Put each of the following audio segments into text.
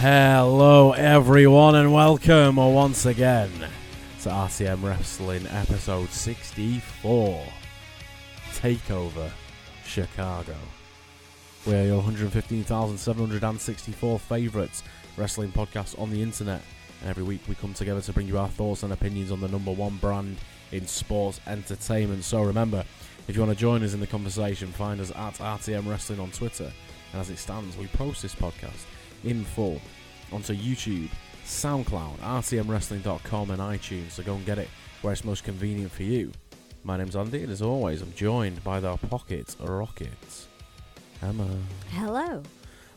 Hello, everyone, and welcome once again to RTM Wrestling episode 64 Takeover Chicago. We're your 115,764 favourites wrestling podcast on the internet. And every week we come together to bring you our thoughts and opinions on the number one brand in sports entertainment. So remember, if you want to join us in the conversation, find us at RTM Wrestling on Twitter. And as it stands, we post this podcast in full onto YouTube, SoundCloud, RTMWrestling.com, and iTunes. So go and get it where it's most convenient for you. My name's Andy, and as always, I'm joined by the Pocket Rockets. Emma. Hello.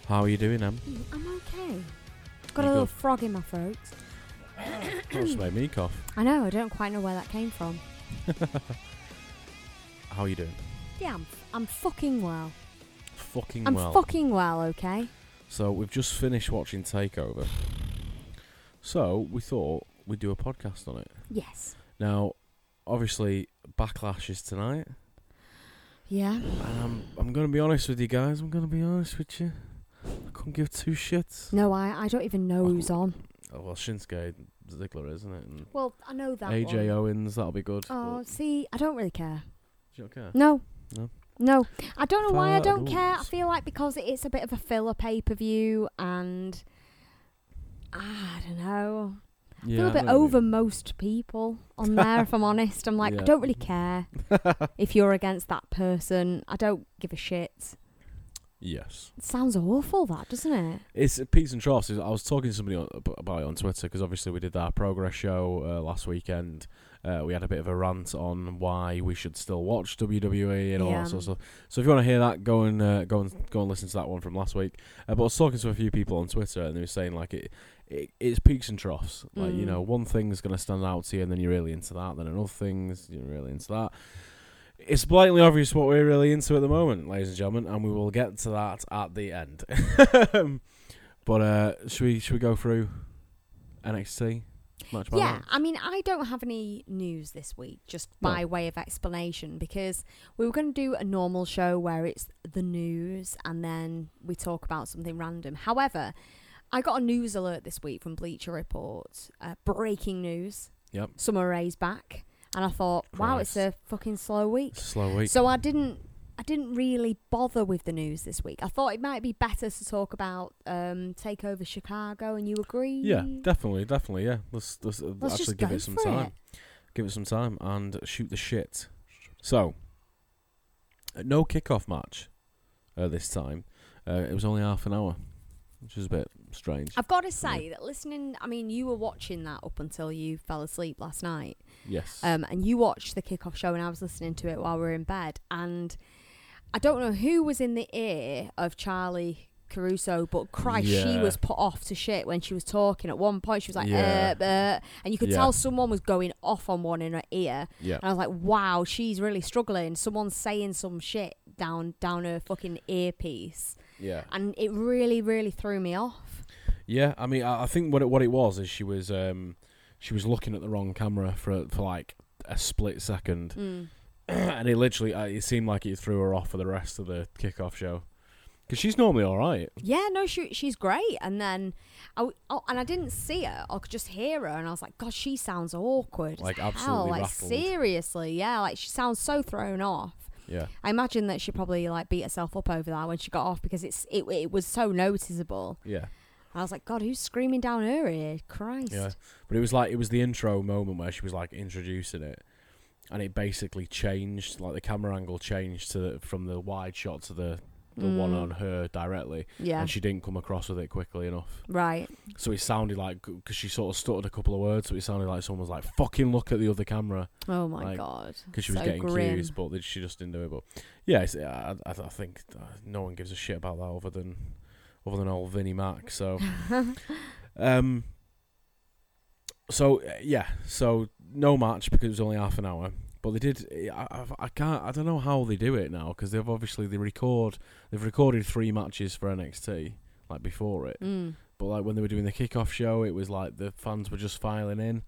How are you doing, Em? Mm, I'm okay. Got You a little good? frog in my throat. Just made me cough. I know, I don't quite know where that came from. How are you doing? Yeah, I'm, I'm fucking well. Fucking I'm well. fucking well, okay? So we've just finished watching Takeover. So we thought we'd do a podcast on it. Yes. Now, obviously, Backlash is tonight. Yeah. And I'm, I'm going to be honest with you guys. I'm going to be honest with you. I couldn't give two shits. No, I, I don't even know who's oh. on. Oh, well, Shinsuke Ziggler, isn't it? And Well, I know that AJ one. Owens, that'll be good. Oh, see, I don't really care. Do you not care? No. No? No. I don't know why I don't care. I feel like because it's a bit of a filler pay per view and. I don't know. I Yeah, feel a I bit know what you over most people on there, if I'm honest. I'm like, Yeah. I don't really care if you're against that person. I don't give a shit. Yes. It sounds awful, that, doesn't it? It's peaks and troughs. I was talking to somebody on, about it on Twitter because obviously we did our progress show uh, last weekend. Uh, we had a bit of a rant on why we should still watch WWE and all Yeah. that sort of stuff. So if you want to hear that, go and uh, go and go and listen to that one from last week. Uh, but I was talking to a few people on Twitter and they were saying like it, it it's peaks and troughs. Like you Mm. know, one thing's gonna stand out to you, and then you're really into that. Then another thing's you're really into that. It's blatantly obvious what we're really into at the moment, ladies and gentlemen, and we will get to that at the end. but uh, should we should we go through NXT by Yeah? I mean, I don't have any news this week, just by No. way of explanation, because we were going to do a normal show where it's the news and then we talk about something random. However, I got a news alert this week from Bleacher Report. Uh, breaking news. Yep. Summer Rae's back. And I thought, wow, it's a fucking slow week. Slow week. So I didn't I didn't really bother with the news this week. I thought it might be better to talk about um, Takeover Chicago, and you agree? yeah, definitely, definitely, yeah. Let's let's, uh, Let's actually just give it some time. it. Give it some time and shoot the shit. So, no kickoff match uh, this time. Uh, it was only half an hour, which is a bit strange. I've got to say that listening, I mean, you were watching that up until you fell asleep last night, Yes. um, and you watched the kickoff show, and I was listening to it while we were in bed, and I don't know who was in the ear of Charlie Caruso, but Christ, she was put off to shit when she was talking. At one point, she was like, Yeah. uh, uh, and you could Yeah. tell someone was going off on one in her ear. yeah. And I was like, wow, she's really struggling. Someone's saying some shit down down her fucking earpiece. Yeah. And it really, really threw me off. Yeah, I mean, I, I think what it, what it was is she was um, she was looking at the wrong camera for for like a split second, Mm. and it literally uh, it seemed like it threw her off for the rest of the kickoff show. Because she's normally all right. Yeah, no, she, she's great. And then, I, oh, and I didn't see her. I could just hear her. And I was like, God, she sounds awkward. as Like, hell. absolutely Like, rattled. seriously. Yeah, like, she sounds so thrown off. Yeah, I imagine that she probably, like, beat herself up over that when she got off because it's it, it was so noticeable. yeah, I was like, God, who's screaming down her ear? Christ. yeah. But it was like it was the intro moment where she was like introducing it, and it basically changed. Like the camera angle changed to from the wide shot to the the one Mm. on her directly, Yeah. and she didn't come across with it quickly enough. right. So it sounded like because she sort of stuttered a couple of words, so it sounded like someone was like, "Fucking look at the other camera," Oh, my Like, God. because she was So getting grim. cues, but she just didn't do it. But yeah, it's, I, I, I think uh, no one gives a shit about that other than other than old Vinnie Mac. So, um, so yeah, so no match because it was only half an hour. But they did. I, I, I can't. I don't know how they do it now because they've obviously they record. They've recorded three matches for NXT like before it. Mm. But like when they were doing the kickoff show, it was like the fans were just filing in.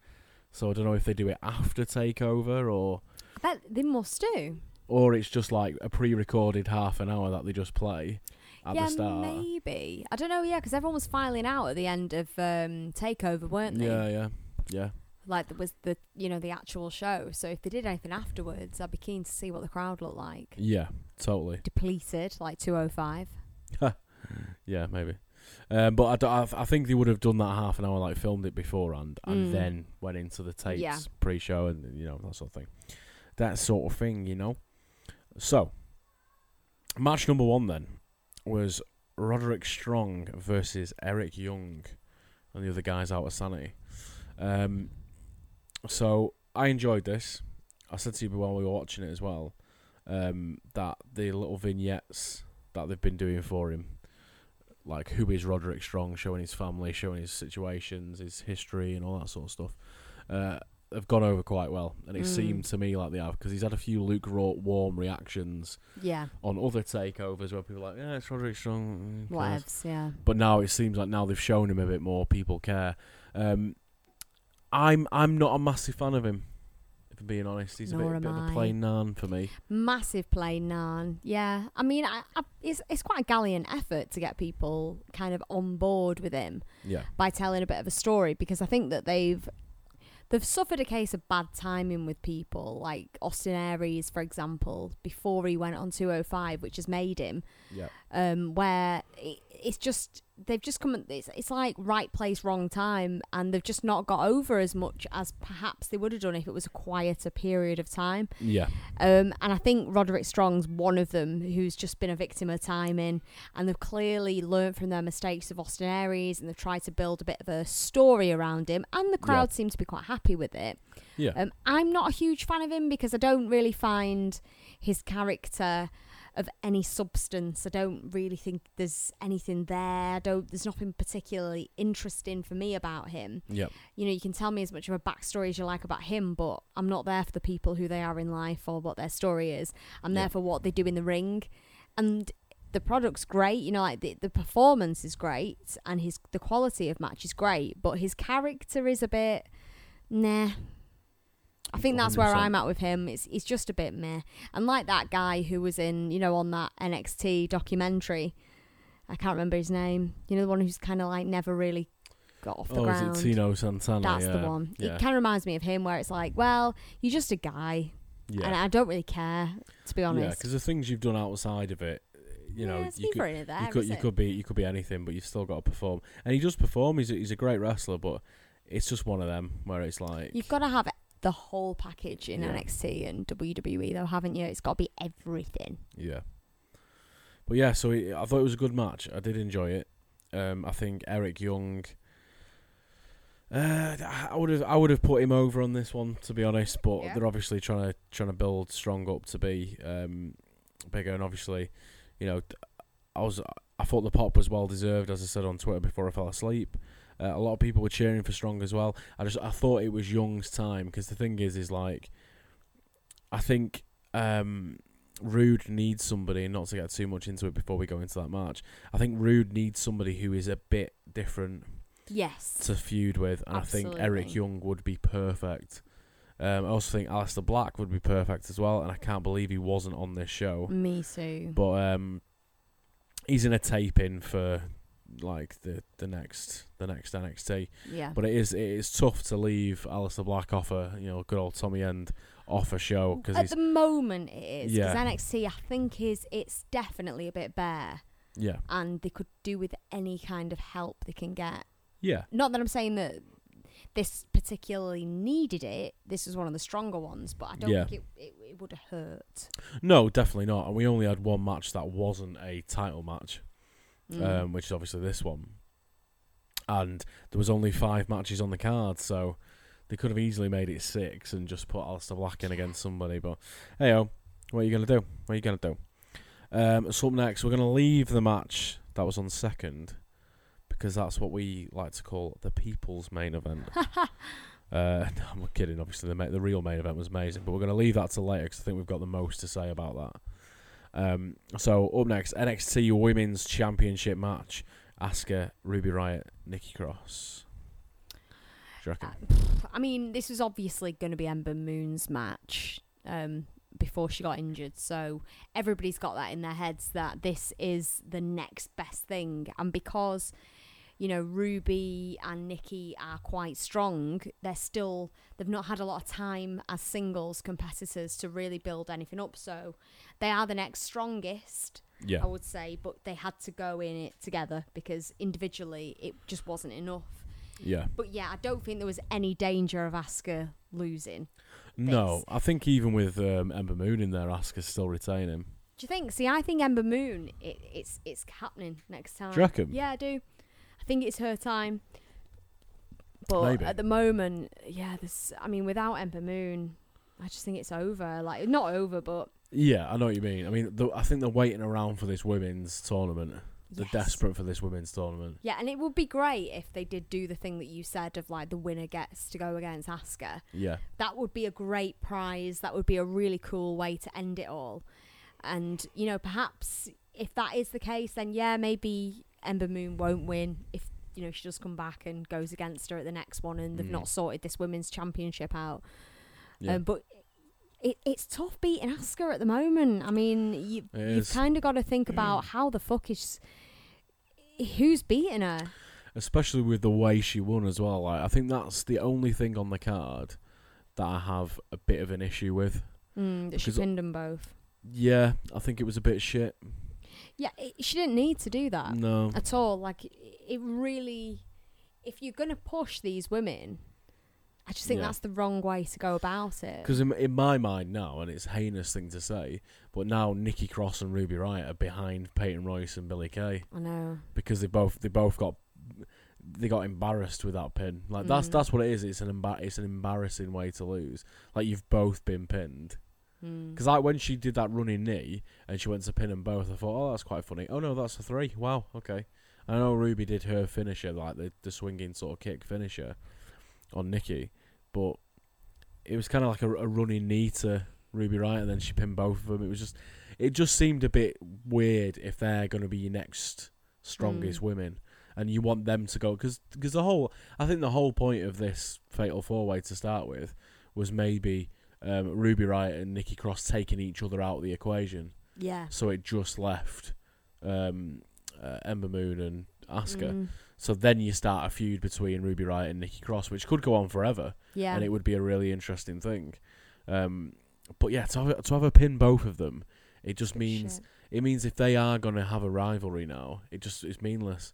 So I don't know if they do it after takeover or I bet they must do. or it's just like a pre-recorded half an hour that they just play. at yeah, the start. maybe. I don't know. Yeah, because everyone was filing out at the end of um, Takeover, weren't they? Yeah, yeah, yeah. Like there was the you know the actual show. So if they did anything afterwards, I'd be keen to see what the crowd looked like. Yeah, totally. Depleted, like two oh five. Yeah, maybe. Um, but I, d- I, I think they would have done that half an hour, like filmed it beforehand, and Mm. then went into the tapes Yeah. pre-show, and you know that sort of thing. That sort of thing, you know. So, match number one then was Roderick Strong versus Eric Young, and the other guys out of Sanity. Um, so I enjoyed this. I said to you while we were watching it as well um, that the little vignettes that they've been doing for him, like who is Roderick Strong, showing his family, showing his situations, his history, and all that sort of stuff, uh, have gone over quite well. And it Mm. seemed to me like they have because he's had a few lukewarm reactions Yeah, on other takeovers where people are like, yeah, it's Roderick Strong. mm, whatevs. Yeah. But now it seems like now they've shown him a bit more. People care. Um, I'm I'm not a massive fan of him. If I'm being honest, he's a bit, bit of a plain nan for me. Massive plain nan. Yeah, I mean, I, I, it's it's quite a gallant effort to get people kind of on board with him Yeah, by telling a bit of a story because I think that they've they've suffered a case of bad timing with people like Austin Aries, for example, before he went on 205, which has made him yeah, um, where it, it's just they've just come. It's, it's like right place, wrong time, and they've just not got over as much as perhaps they would have done if it was a quieter period of time. yeah, Um, and I think Roderick Strong's one of them who's just been a victim of timing, and they've clearly learnt from their mistakes of Austin Aries, and they've tried to build a bit of a story around him, and the crowd seem to be quite happy with it. yeah. Um, I'm not a huge fan of him because I don't really find his character of any substance. I don't really think there's anything there. I don't. There's nothing particularly interesting for me about him. Yep. You know, you can tell me as much of a backstory as you like about him, but I'm not there for the people who they are in life or what their story is. I'm Yeah. there for what they do in the ring, and the product's great. You know, like the the performance is great, and his the quality of match is great, but his character is a bit nah. I think that's where 100%. I'm at with him. It's it's just a bit meh. And like that guy who was in, you know, on that NXT documentary. I can't remember his name. You know, the one who's kind of like never really got off the Oh, ground. is it Tino Santana? That's yeah. the one. Yeah, It kind of reminds me of him, where it's like, well, you're just a guy, yeah. and I don't really care, to be honest. Yeah, because the things you've done outside of it, you know, you could, neither here nor there, you could you could be you could be anything, but you've still got to perform. And he does perform. He's a, he's a great wrestler, but it's just one of them where it's like You've got to have the whole package in Yeah. NXT and WWE, though, haven't you? It's got to be everything. yeah. But yeah, so it, I thought it was a good match. I did enjoy it. Um, I think Eric Young. Uh, I would have I would have put him over on this one to be honest, but Yeah. they're obviously trying to trying to build strong up to be um, bigger, and obviously, you know, I was I thought the pop was well deserved, as I said on Twitter before I fell asleep. Uh, a lot of people were cheering for Strong as well. I just I thought it was Young's time because the thing is, is like, I think um, Roode needs somebody, and not to get too much into it before we go into that match. I think Roode needs somebody who is a bit different Yes. to feud with, and I think Eric Young would be perfect. Um, I also think Aleister Black would be perfect as well, and I can't believe he wasn't on this show. Me too. But um, he's in a taping for like the the next the next NXT. yeah. But it is it is tough to leave Aleister Black off a you know good old Tommy End off a show because At the moment, it is. Because Yeah. NXT, I think, is it's definitely a bit bare, yeah and they could do with any kind of help they can get. yeah Not that I'm saying that this particularly needed it. This was one of the stronger ones, but I don't Yeah. think it, it, it would have hurt. no definitely not. And we only had one match that wasn't a title match. Mm. um, which is obviously this one. And there was only five matches on the card, so they could have easily made it six and just put Aleister Black in against somebody. But hey, what are you gonna do? What are you gonna do? Um, so up next, we're gonna leave the match that was on second because that's what we like to call the people's main event. uh, no, I'm kidding. Obviously, the ma- the real main event was amazing, but we're gonna leave that to later because I think we've got the most to say about that. Um, so up next, NXT Women's Championship match: Asuka, Ruby Riot, Nikki Cross. Do you reckon? Uh, I mean, this was obviously going to be Ember Moon's match. Um, before she got injured. So everybody's got that in their heads that this is the next best thing. And because, you know, Ruby and Nikki are quite strong, they're still, they've not had a lot of time as singles competitors to really build anything up. So they are the next strongest. Yeah. I would say, but they had to go in it together because individually it just wasn't enough. Yeah. But yeah, I don't think there was any danger of Asuka losing. No, I think even with um, Ember Moon in there, Asuka's still retaining. Do you think? See, I think Ember Moon, it, it's it's happening next time. Do you reckon? Yeah, I do. I think it's her time. But Maybe. at the moment, yeah, this. I mean, without Ember Moon, I just think it's over. Like not over, but Yeah, I know what you mean. I mean, the, I think they're waiting around for this women's tournament. They're yes. desperate for this women's tournament. Yeah, and it would be great if they did do the thing that you said of like the winner gets to go against Asuka. Yeah. that would be a great prize. That would be a really cool way to end it all. And, you know, perhaps if that is the case, then yeah, maybe Ember Moon won't win if, you know, she does come back and goes against her at the next one and they've Mm. not sorted this women's championship out. Yeah. Um, but it, it's tough beating Asuka at the moment. I mean, you, you've kind of got to think about how the fuck is. Who's beating her? Especially with the way she won as well. Like, I think that's the only thing on the card that I have a bit of an issue with. Mm, that she pinned them both. Yeah, I think it was a bit shit. Yeah, it, she didn't need to do that. No. at all. Like it really, if you're gonna push these women, I just think Yeah. that's the wrong way to go about it. Because in, in my mind now, and it's a heinous thing to say, but now Nikki Cross and Ruby Riot are behind Peyton Royce and Billie Kay I know. because they both they both got they got embarrassed with that pin. Like that's Mm. that's what it is. It's an emba- it's an embarrassing way to lose. Like you've both been pinned. Mm. Because like when she did that running knee and she went to pin them both, I thought, oh, that's quite funny. Oh no, that's a three. Wow, okay. I know Ruby did her finisher, like the the swinging sort of kick finisher on Nikki, but it was kind of like a, a running knee to Ruby Riot, and then she pinned both of them. It was just, it just seemed a bit weird if they're going to be your next strongest Mm. women. And you want them to go because the whole I think the whole point of this fatal four way to start with was maybe um, Ruby Riot and Nikki Cross taking each other out of the equation, Yeah. so it just left um, uh, Ember Moon and Asuka. Mm. So then you start a feud between Ruby Riot and Nikki Cross, which could go on forever, Yeah. and it would be a really interesting thing. Um, but yeah, to have, to have a pin both of them, it just Good means shit. it means if they are gonna have a rivalry now, it just it's meaningless.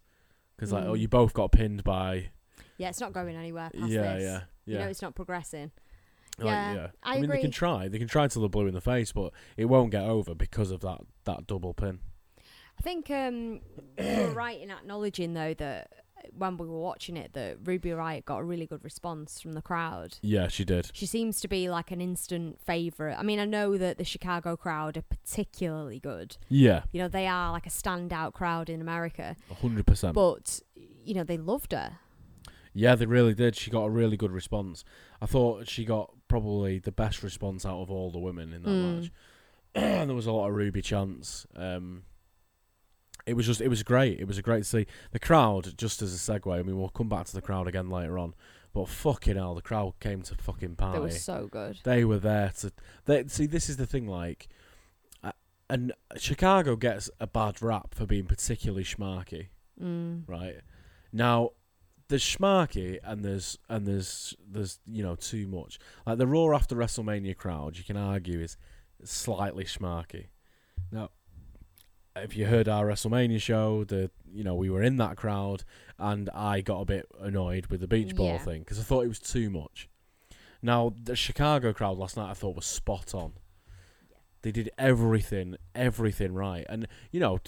Because like, oh, Mm. you both got pinned by Yeah, it's not going anywhere past yeah, this. yeah, You know, it's not progressing. Like, yeah, yeah. I mean, they can try. They can try till they're blue in the face, but it won't get over because of that that double pin. I think um, you were right in acknowledging though that when we were watching it, that Ruby Riot got a really good response from the crowd. Yeah, she did. She seems to be like an instant favourite. I mean, I know that the Chicago crowd are particularly good. Yeah, You know, they are like a standout crowd in America. hundred percent. But, you know, they loved her. Yeah, they really did. She got a really good response. I thought she got probably the best response out of all the women in that Mm. match. and there was a lot of Ruby chants. Um, it was just, it was great. It was a great to see the crowd. Just as a segue, I mean, we'll come back to the crowd again later on. But fucking hell, the crowd came to fucking party. They were so good. They were there to. They see. This is the thing. Like, uh, and Chicago gets a bad rap for being particularly schmarky, Mm. right? Now, there's schmarky and there's and there's there's you know too much. Like the Raw after WrestleMania crowd, you can argue is slightly schmarky. Now, if you heard our WrestleMania show, the you know we were in that crowd, and I got a bit annoyed with the beach ball Yeah. thing because I thought it was too much. Now the Chicago crowd last night I thought was spot on. They did everything, everything right, and you know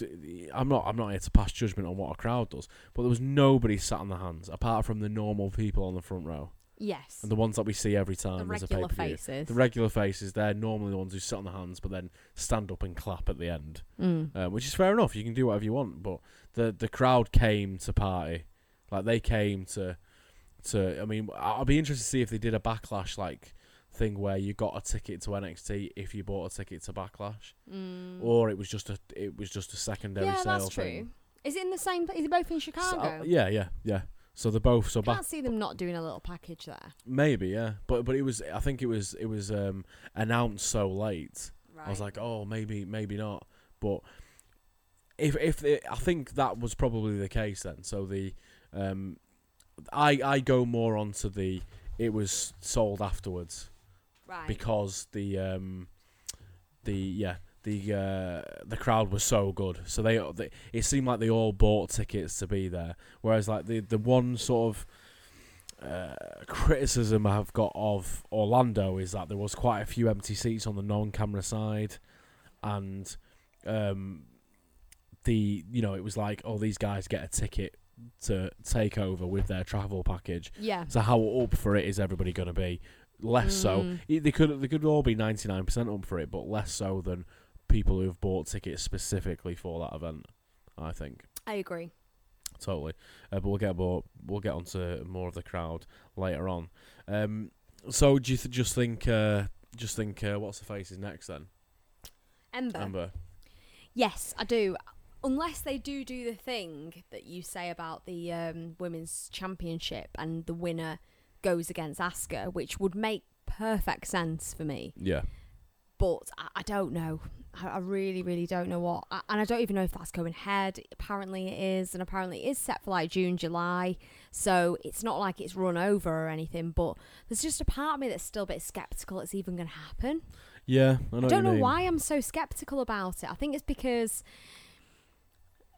I'm not I'm not here to pass judgment on what a crowd does, but there was nobody sat on the hands apart from the normal people on the front row Yes. and the ones that we see every time there's a regular faces. The regular faces, they're normally the ones who sit on the hands, but then stand up and clap at the end, mm. um, which is fair enough. You can do whatever you want, but the the crowd came to party, like they came to to. I mean, I'll be interested to see if they did a backlash like thing where you got a ticket to NXT if you bought a ticket to Backlash, Mm. or it was just a it was just a secondary yeah, sale that's true. Is it in the same? Is it both in So, Chicago? uh, yeah, yeah, yeah. So they're both so I Can't back see them not doing a little package there. maybe yeah, but but it was I think it was it was um, announced so late. Right. I was like, oh, maybe, maybe not. But if if I think that was probably the case then. So the um, I I go more onto the it was sold afterwards right. because the um, the yeah the uh, the crowd was so good. So they, they it seemed like they all bought tickets to be there. Whereas like the the one sort of uh, criticism I've got of Orlando is that there was quite a few empty seats on the non-camera side, and um, the you know it was like oh these guys get a ticket to take over with their travel package. yeah. So how up for it is everybody going to be? Less so. Mm. I- They could they could all be ninety nine percent up for it, but less so than people who have bought tickets specifically for that event. I think I agree. totally. Uh, but we'll get more. We'll get onto more of the crowd later on. Um, so do you th- just think? Uh, just think. Uh, what's the face is next then? Ember. Amber. Yes, I do. Unless they do do the thing that you say about the um, women's championship and the winner goes against Asuka, which would make perfect sense for me. Yeah. But I, I don't know. I, I really, really don't know what. I, and I don't even know if that's going ahead. Apparently it is, and apparently it is set for like June, July. So it's not like it's run over or anything. But there's just a part of me that's still a bit skeptical it's even going to happen. Yeah. I know. I don't know mean. why I'm so skeptical about it. I think it's because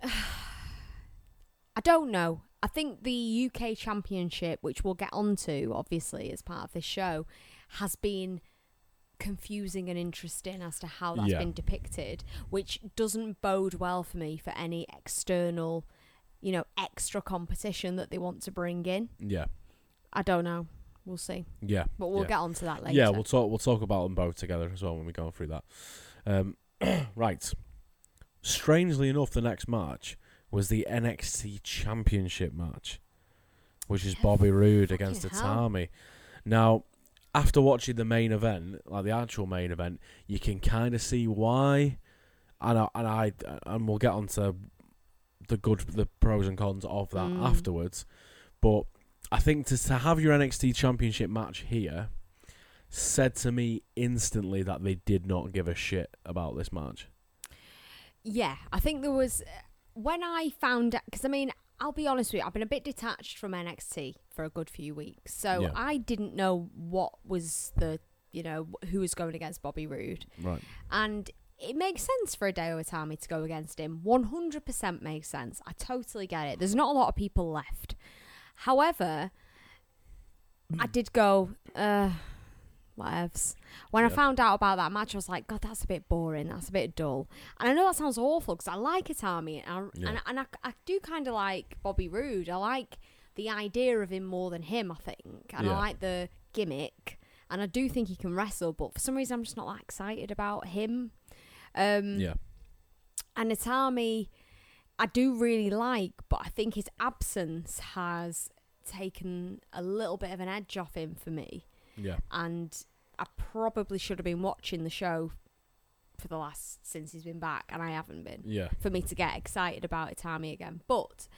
I don't know. I think the UK Championship, which we'll get onto obviously as part of this show, has been confusing and interesting as to how that's Yeah. been depicted, which doesn't bode well for me for any external, you know, extra competition that they want to bring in. Yeah. I don't know. We'll see. Yeah. But we'll yeah. get onto that later. Yeah, we'll talk. We'll talk about them both together as well when we go through that. Um, right. Strangely enough, the next match was the NXT Championship match, which is Yeah, Bobby Roode fucking against. Atami. Now, after watching the main event, like the actual main event, you can kind of see why, and I, and I and we'll get onto the good, the pros and cons of that Mm. afterwards. But I think to to have your NXT Championship match here said to me instantly that they did not give a shit about this match. Yeah, I think there was when I found because I mean I'll be honest with you, I've been a bit detached from NXT for a good few weeks, so Yeah. I didn't know what was the you know who was going against Bobby Roode, Right. and it makes sense for a Hideo Itami to go against him. One hundred percent makes sense. I totally get it. There's not a lot of people left. However, I did go. uh Whatevs. When I found out about that match, I was like, God, that's a bit boring. That's a bit dull. And I know that sounds awful because I like Itami and I, Yeah. and, and I, I do kind of like Bobby Roode. I like the idea of him more than him, I think. And Yeah. I like the gimmick. And I do think he can wrestle, but for some reason, I'm just not that excited about him. Um, Yeah. and Itami, I do really like, but I think his absence has taken a little bit of an edge off him for me Yeah. and I probably should have been watching the show for the last since he's been back, and I haven't been Yeah. for me to get excited about Itami again. But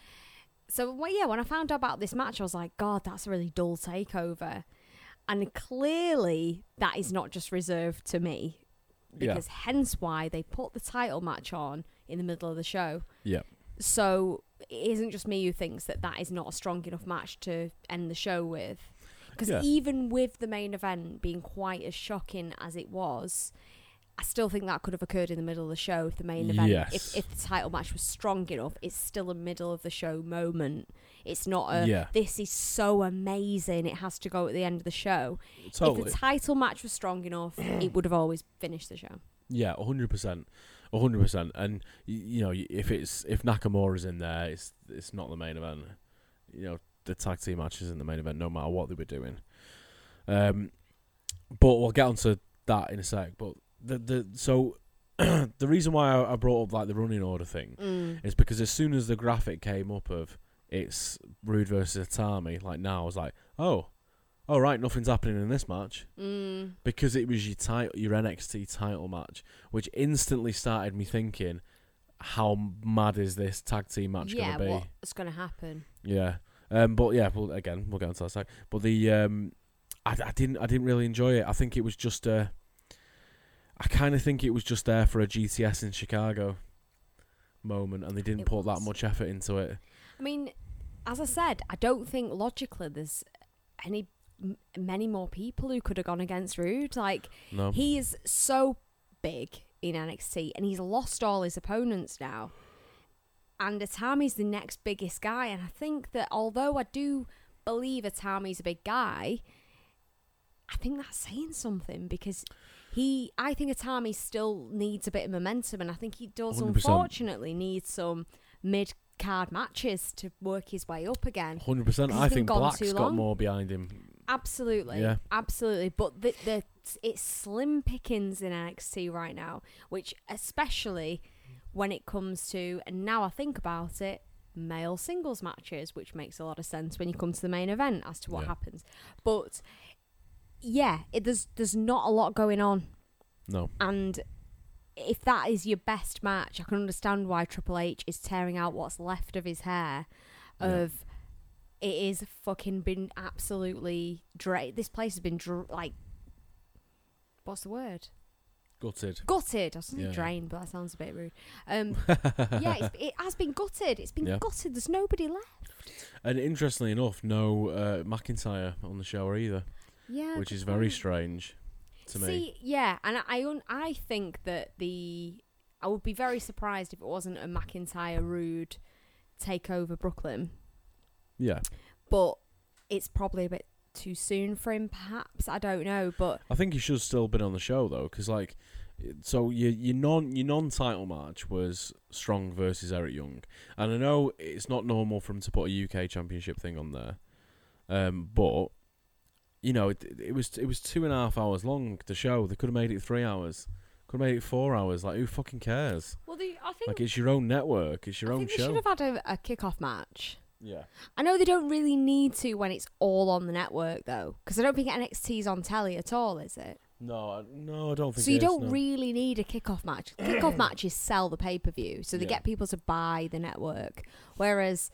so well, yeah, when I found out about this match, I was like, God, that's a really dull takeover, and clearly that is not just reserved to me, Yeah. because hence why they put the title match on in the middle of the show. Yeah. So it isn't just me who thinks that that is not a strong enough match to end the show with. Because Yeah. even with the main event being quite as shocking as it was, I still think that could have occurred in the middle of the show if the main event, Yes. if, if the title match was strong enough. It's still a middle of the show moment. It's not a, Yeah. this is so amazing, it has to go at the end of the show. Totally. If the title match was strong enough, it would have always finished the show. Yeah, hundred percent, hundred percent. And you know, if it's if Nakamura's in there, it's it's not the main event. You know, the tag team match isn't the main event, no matter what they were doing. Um, but we'll get onto that in a sec. But the the so the reason why I, I brought up like the running order thing Mm. is because as soon as the graphic came up of it's Roode versus Atami, like now I was like, oh, all right, nothing's happening in this match Mm. because it was your title, your NXT title match, which instantly started me thinking, how mad is this tag team match yeah, gonna be? what's going to happen? Yeah, Um, but yeah, well, again, we'll get onto that side. But the um, I, I didn't I didn't really enjoy it. I think it was just a. I kind of think it was just there for a GTS in Chicago moment, and they didn't It put that much effort into it. I mean, as I said, I don't think logically there's any m- many more people who could have gone against Roode. Like No, he is so big in NXT, and he's lost all his opponents now. And Atami's the next biggest guy, and I think that although I do believe Atami's a big guy, I think that's saying something because he, I think Atami still needs a bit of momentum, and I think he does 100%. unfortunately need some mid card matches to work his way up again. hundred percent. I think Black's got more behind him. Absolutely, Yeah. absolutely. But the, the it's slim pickings in NXT right now, which especially when it comes to and now I think about it, male singles matches, which makes a lot of sense when you come to the main event as to what Yeah. happens. But yeah, it, there's there's not a lot going on, No, and if that is your best match, I can understand why Triple H is tearing out what's left of his hair. Yeah. Of it is fucking been absolutely dra- This place has been dr- like, what's the word? Gutted. Gutted. I was Yeah. drained, but that sounds a bit rude. Um, yeah, it's, it has been gutted. It's been Yeah. gutted. There's nobody left. And interestingly enough, no uh, McIntyre on the show either, Yeah, which is very point. strange to me. See, yeah, and I I, un- I think that the I would be very surprised if it wasn't a McIntyre Roode take over Brooklyn, Yeah, but it's probably a bit too soon for him. Perhaps I don't know, but I think he should have still been on the show though, because like, so your your non your non title match was Strong versus Eric Young, and I know it's not normal for him to put a UK Championship thing on there, um, but you know it, it was it was two and a half hours long. The show they could have made it three hours, could have made it four hours. Like who fucking cares? well, the, I think Like it's your own network, it's your I own think they show. should have had a, a kickoff match. Yeah, I know they don't really need to when it's all on the network though, because I don't think NXT's on telly at all, is it? no, I- no, I don't think So you is, don't no. really need a kickoff match. Kickoff matches sell the pay per view, so they Yeah. get people to buy the network. Whereas,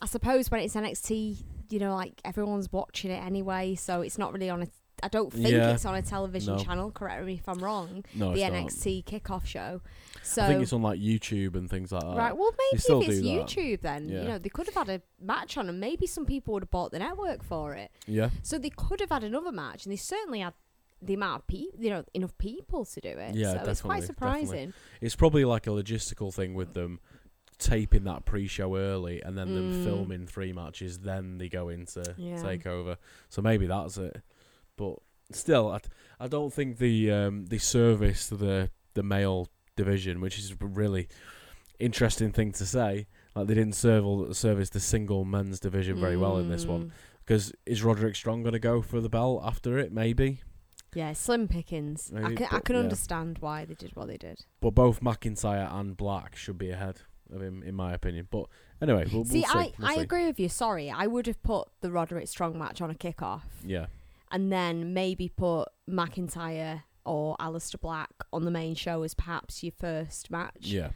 I suppose when it's NXT, you know, like everyone's watching it anyway, so it's not really on a. I don't think Yeah. it's on a television No. channel. Correct me if I'm wrong. no, the it's not. NXT kickoff show. So I think it's on like YouTube and things like that. right, well maybe if it's do that. YouTube, then Yeah. you know they could have had a match on, and maybe some people would have bought the network for it. Yeah, So they could have had another match, and they certainly had the amount of people, you know, enough people to do it. Yeah, so it's quite definitely, surprising. it's probably like a logistical thing with them taping that pre-show early and then them Mm. filming three matches, then they go into Yeah. takeover. So maybe that's it. But still, I, I don't think the um, the service to the the male division, which is a really interesting thing to say. Like they didn't serve all, service the single men's division very well in this one. Mm. Because is Roderick Strong going to go for the belt after it? Maybe. Yeah, slim pickings. I Maybe, can, I can yeah. understand why they did what they did. But both McIntyre and Black should be ahead of him, in my opinion. But anyway, we'll, see, we'll see. I, We'll I see. agree with you. Sorry, I would have put the Roderick Strong match on a kickoff, Yeah, and then maybe put McIntyre or Aleister Black on the main show as perhaps your first match. yeah.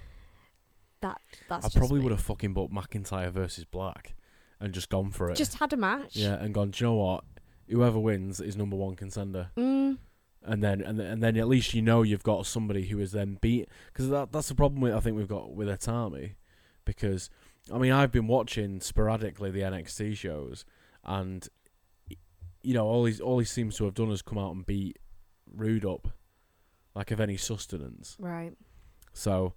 that that's I probably would have fucking booked McIntyre versus Black and just gone for it. just had a match. yeah, and gone. Do you know what? Whoever wins is number one contender, Mm, and then and and then at least you know you've got somebody who is then beat. Because that that's the problem with I think we've got with Atami, because I mean I've been watching sporadically the NXT shows, and you know all he's all he seems to have done is come out and beat Roode up, like of any sustenance. right. So,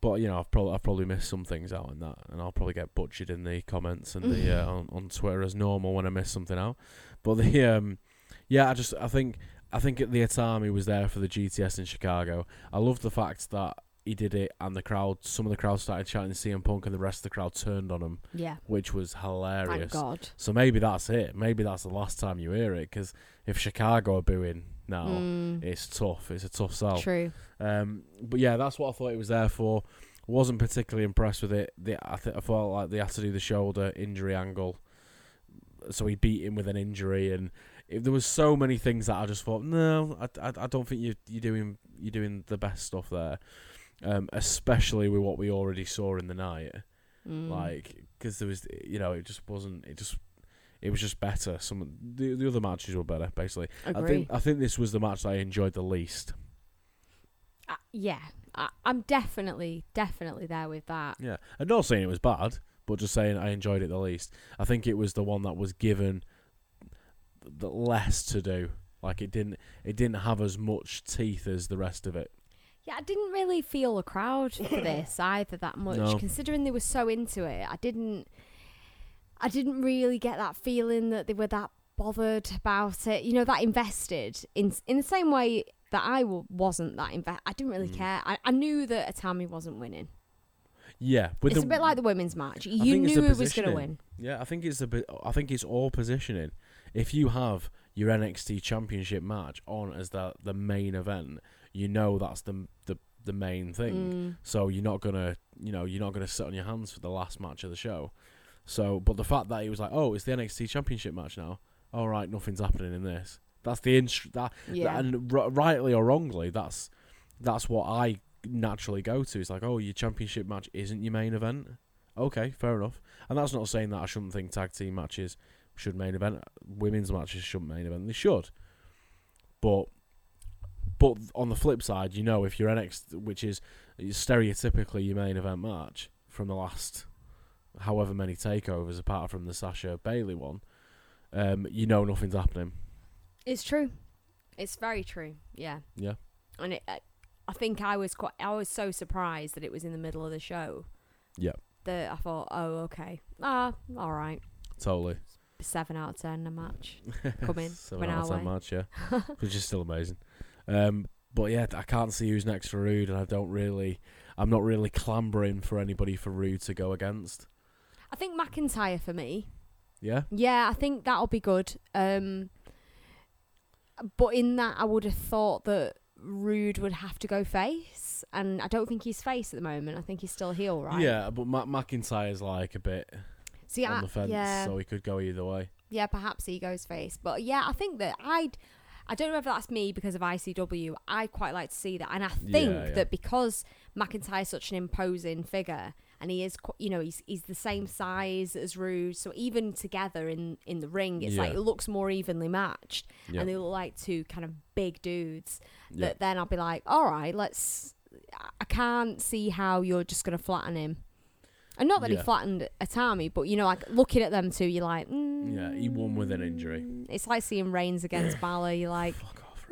but you know, I've probably I've probably missed some things out in that, and I'll probably get butchered in the comments and the uh, on on Twitter as normal when I miss something out. But the um, yeah, I just I think I think the Atami was there for the GTS in Chicago. I love the fact that he did it, and the crowd, some of the crowd started chanting CM Punk, and the rest of the crowd turned on him, Yeah. which was Thank hilarious. God. So maybe that's it. Maybe that's the last time you hear it, because if Chicago are booing now, Mm, it's tough. It's a tough sell. true. Um, but yeah, that's what I thought it was there for. Wasn't particularly impressed with it. The, I, th- I felt like they had to do the shoulder injury angle, so he beat him with an injury, and if there was so many things that I just thought, no, I, I, I don't think you you're doing you're doing the best stuff there, um, especially with what we already saw in the night. Mm. Like because there was, you know, it just wasn't. It just. It was just better. Some the the other matches were better, basically. I think I think this was the match that I enjoyed the least. Uh, yeah, I, I'm definitely, definitely there with that. Yeah, I'm not saying it was bad, but just saying I enjoyed it the least. I think it was the one that was given the less to do. Like it didn't, it didn't have as much teeth as the rest of it. Yeah, I didn't really feel a crowd for this either that much, No. considering they were so into it. I didn't, I didn't really get that feeling that they were that bothered about it. You know, that invested in in the same way that I w- wasn't that invested. I didn't really Mm. care. I, I knew that Atami wasn't winning. Yeah, it's the, a bit like the women's match. You knew who was going to win. Yeah, I think it's a bit. I think it's all positioning. If you have your NXT Championship match on as the the main event, you know that's the the the main thing. Mm. So you're not gonna, you know, you're not gonna sit on your hands for the last match of the show. So, but the fact that he was like, oh, it's the NXT Championship match now. All right, nothing's happening in this. That's the inst- that, Yeah. and r- rightly or wrongly, that's that's what I naturally go to. It's like, oh, your championship match isn't your main event. Okay, fair enough. And that's not saying that I shouldn't think tag team matches should main event. Women's matches shouldn't main event. They should. But but on the flip side, you know, if you're NXT, which is stereotypically your main event match from the last however many takeovers, apart from the Sasha Bayley one, um, you know nothing's happening. It's true. It's very true. Yeah. Yeah. And it, I I think I was quite. I was so surprised that it was in the middle of the show. Yeah. That I thought, oh, okay, ah, all right, Totally. seven out of ten a match. coming. in, Seven out of ten way. match, yeah, which is still amazing. Um, but yeah, I can't see who's next for Roode, and I don't really, I'm not really clambering for anybody for Roode to go against. I think McIntyre for me. Yeah, Yeah, I think that'll be good. Um, but in that, I would have thought that Roode would have to go face, and I don't think he's face at the moment. I think he's still heel, right? yeah, but Ma- McIntyre's like a bit See, on I, the fence, yeah, so he could go either way. yeah, perhaps he goes face. But yeah, I think that I'd. I don't know if that's me because of ICW. I quite like to see that, and I think Yeah, yeah. that because McIntyre's such an imposing figure, and he is, you know, he's he's the same size as Roode, so even together in in the ring, it's like it looks more evenly matched, Yeah, and they look like two kind of big dudes. yeah, That then I'll be like, all right, let's. I- can't see how you're just gonna flatten him. And not that Yeah. he flattened Atami, but you know, like looking at them two, you're like, mm, Yeah, he won with an injury. It's like seeing Reigns against Balor. You're like, fuck off.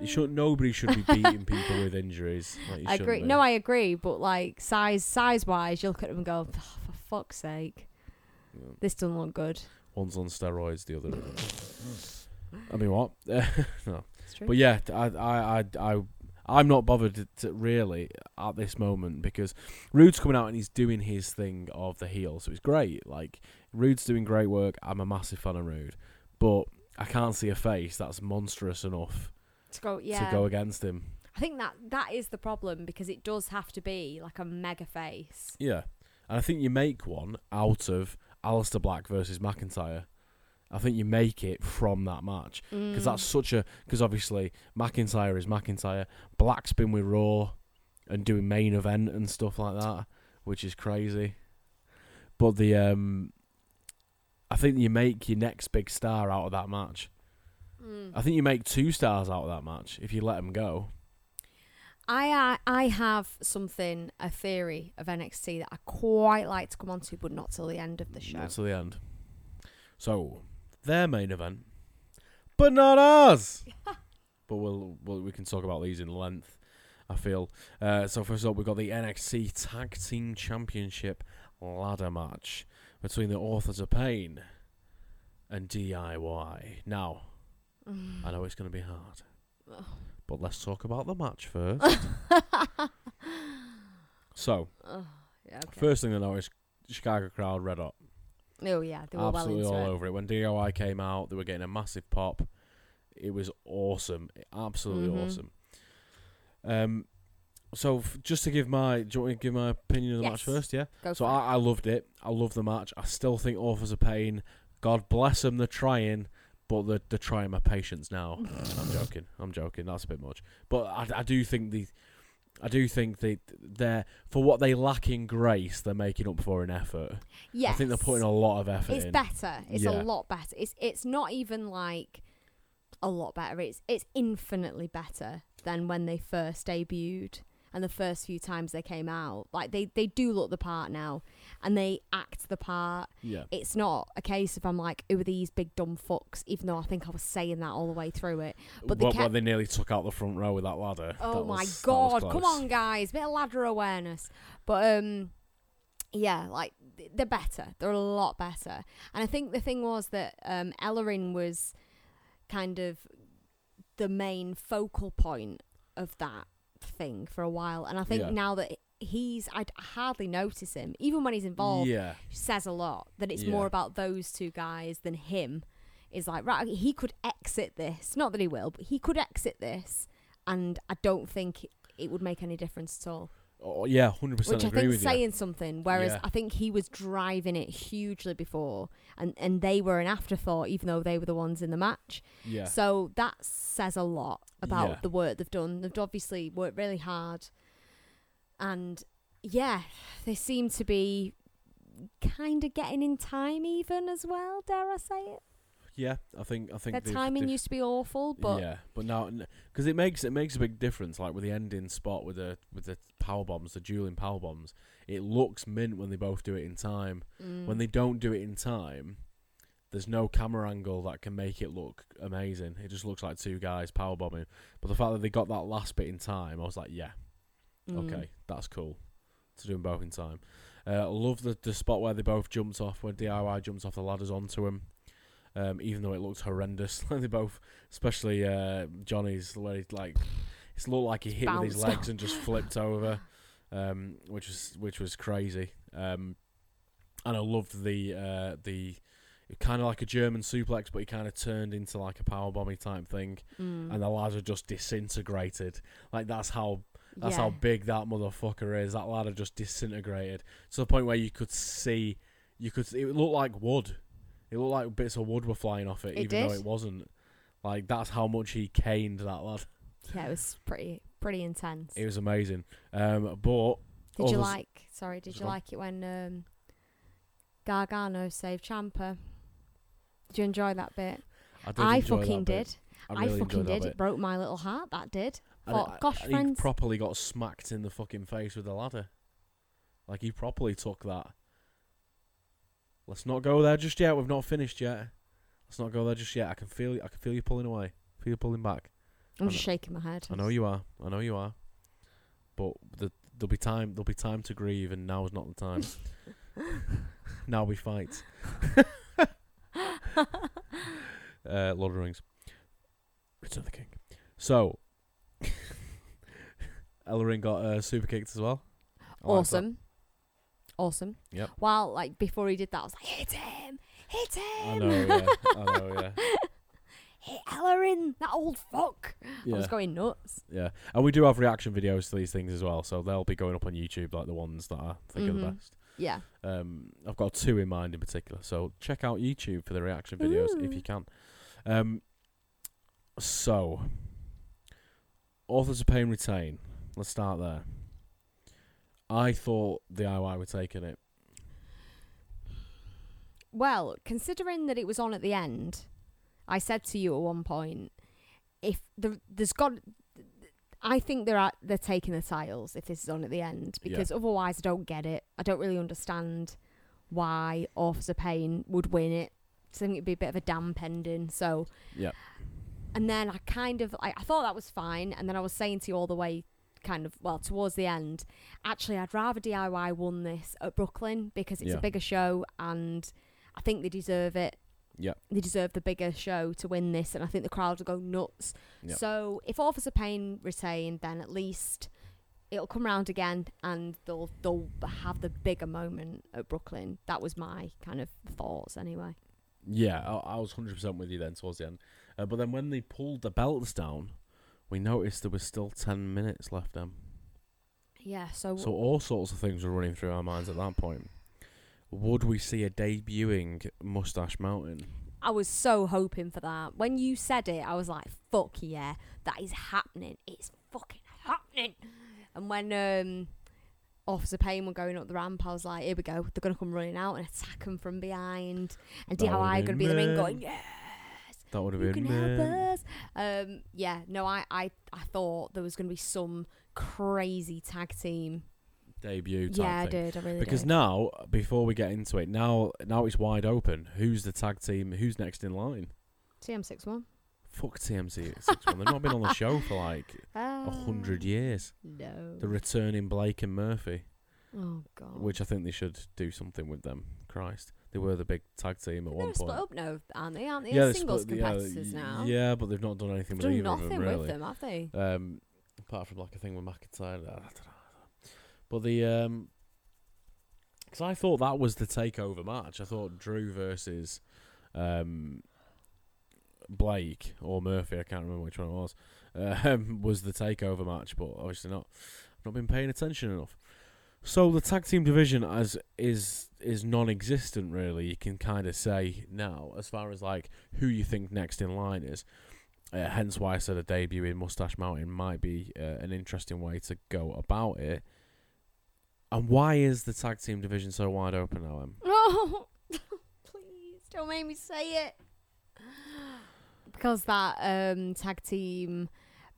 You should. Nobody should be beating people with injuries. Like, you I agree. be. No, I agree. But like size, size wise, you look at them and go, "Oh, for fuck's sake, Yeah. this doesn't look good. One's on steroids, the other. I mean, what? no. But yeah, I, I, I, I, I'm not bothered to really at this moment because Roode's coming out and he's doing his thing of the heel, so it's great. Like Roode's doing great work. I'm a massive fan of Roode, but I can't see a face that's monstrous enough to go, yeah. to go against him. I think that that is the problem because it does have to be like a mega face. Yeah, and I think you make one out of Aleister Black versus McIntyre. I think you make it from that match because Mm. that's such a because obviously McIntyre is McIntyre. Black's been with Raw and doing main event and stuff like that, which is crazy. But the um, I think you make your next big star out of that match. Mm. I think you make two stars out of that match if you let them go. I, I I have something a theory of NXT that I quite like to come onto, but not till the end of the show. Not to the end. So their main event, but not ours. but we'll, we'll we can talk about these in length. I feel. Uh, so first up, we've got the NXT Tag Team Championship ladder match between the Authors of Pain and DIY. Now, I know it's going to be hard, Ugh. but let's talk about the match first. so, Ugh, yeah, okay. first thing to notice, Chicago crowd red hot. oh yeah, they were absolutely well all over it. When DIY came out, they were getting a massive pop. It was awesome, absolutely Mhm. awesome. Um, so f- just to give my, do you want me to give my opinion of the match first? Yeah. Go So for it. I, I loved it. I love the match. I still think Authors of Pain. God bless them. They're trying, but they're, they're trying my patience now. I'm mm. joking. I'm joking. That's a bit much. But I, I do think the, I do think they they're for what they lack in grace, they're making up for in effort. Yes. I think they're putting a lot of effort It's in. better. It's Yeah. a lot better. It's it's not even like a lot better. It's it's infinitely better than when they first debuted and the first few times they came out. Like they they do look the part now, and they act the part. Yeah. It's not a case of I'm like, who are these big dumb fucks? Even though I think I was saying that all the way through it. But they what, kept- they nearly took out the front row with that ladder. Oh That my was- god! Come on, guys, bit of ladder awareness. But um, yeah, like th- they're better. They're a lot better. And I think the thing was that um, Ellering was kind of the main focal point of that thing for a while. And I think Yeah. now that he's, I hardly notice him, even when he's involved. Yeah. Says a lot that it's Yeah. more about those two guys than him. Is like right, he could exit this. Not that he will, but he could exit this, and I don't think it, it would make any difference at all. Oh, oh, yeah, hundred percent Which I think with you. saying something. Whereas Yeah. I think he was driving it hugely before, and and they were an afterthought, even though they were the ones in the match. Yeah. So that says a lot about Yeah. the work they've done. They've obviously worked really hard, and yeah, they seem to be kind of getting in time, even as well. Dare I say it? Yeah, I think I think Their timing they've- used to be awful, but yeah, but now because it makes it makes a big difference. Like with the ending spot with the with the power bombs, the dueling power bombs, it looks mint when they both do it in time. mm, When they don't do it in time, there's no camera angle that can make it look amazing. It just looks like two guys power bombing. But the fact that they got that last bit in time, I was like, yeah, mm, okay, that's cool. To do them both in time. Uh, I love the the spot where they both jumped off, where DIY jumps off the ladders onto him. Um, even though it looked horrendous, they both, especially uh, Johnny's, where he like, it looked like he hit with his Bounced legs and just flipped over, um, which was which was crazy. Um, and I loved the uh, the kind of like a German suplex, but he kind of turned into like a power bomby type thing, mm, and the ladder just disintegrated. Like that's how that's how big that motherfucker is. That ladder just disintegrated to the point where you could see, you could. It looked like wood. It looked like bits of wood were flying off it, It even though did? it wasn't. Like that's how much he caned that lad. Yeah, it was pretty pretty intense. It was amazing. Um, but Did you others- like? Sorry, did you Go on. like it when um, Gargano saved Ciampa? Did you enjoy that bit? I, did I enjoy that fucking bit. did. I, really fucking enjoyed that did. bit. It broke my little heart. That did. And Thought, it- gosh, and friends. He properly got smacked in the fucking face with the ladder. Like he properly took that. Let's not go there just yet. We've not finished yet. Let's not go there just yet. I can feel. I can feel you pulling away. I Feel you pulling back. I'm just shaking my head. I know you are. I know you are. But the, there'll be time. There'll be time to grieve, and now is not the time. now we fight. uh, Lord of the Rings. Return of the King. So, Ellering got uh, super kicked as well. I awesome. Awesome. Yep. While like before he did that, I was like, hit him, hit I him, know. Yeah. I know. Yeah. hit Ellering, that old fuck. I was going nuts. Yeah. And we do have reaction videos to these things as well, so they'll be going up on YouTube, like the ones that I think are the Mhm. best. Yeah. Um, I've got two in mind in particular, so check out YouTube for the reaction videos if you can. Um, so, authors of pain retain. Let's start there. I thought the DIY were taking it. Well, considering that it was on at the end, I said to you at one point, if the, there's got, I think they're at, they're taking the titles if this is on at the end Yeah. because otherwise I don't get it. I don't really understand why Authors of Pain would win it. I think it'd be a bit of a damp ending. So, yeah. and then I kind of I, I thought that was fine, and then I was saying to you all the way, kind of well towards the end. Actually, I'd rather DIY won this at Brooklyn because it's Yeah. a bigger show, and I think they deserve it. yeah They deserve the bigger show to win this, and I think the crowd will go nuts. Yep. So if Authors of Pain retain, then at least it'll come round again, and they'll they'll have the bigger moment at Brooklyn. That was my kind of thoughts, anyway. Yeah, I, I was 100% with you then towards the end. Uh, but then when they pulled the belts down, we noticed there was still 10 minutes left then. Yeah. So, So all sorts of things were running through our minds at that point. Would we see a debuting Mustache Mountain? I was so hoping for that. When you said it, I was like, "Fuck yeah, that is happening! It's fucking happening!" And when um, Authors of Pain were going up the ramp, I was like, here we go. They're going to come running out and attack them from behind. And DIY are going to be the ring going, yes, That would have you been can help us. Um, yeah, no, I, I, I thought there was going to be some crazy tag team. debut. Type Yeah, I thing. did. I really Because did. now, before we get into it, now now it's wide open. Who's the tag team? Who's next in line? TM61. Fuck six one. They've not been on the show for like Uh, a hundred years. No. The returning Blake and Murphy, oh, God. which I think they should do something with them. Christ, they were the big tag team at They're one split point. up now, aren't they? Aren't they? yeah, They're singles split- yeah, competitors now. Yeah, but they've not done anything They've with done either nothing of them really. with them, have they? Um, apart from like a thing with McIntyre. I don't know. But the um, because I thought that was the takeover match. I thought Drew versus um Blake or Murphy. I can't remember which one it was. Um, was the takeover match, but obviously not. I've not been paying attention enough. So the tag team division as is is non-existent really. You can kind of say now as far as like who you think next in line is. Uh, hence why I said a debut in Mustache Mountain might be uh, an interesting way to go about it. And why is the tag team division so wide open now? Em? Oh, please don't make me say it. Because that um, tag team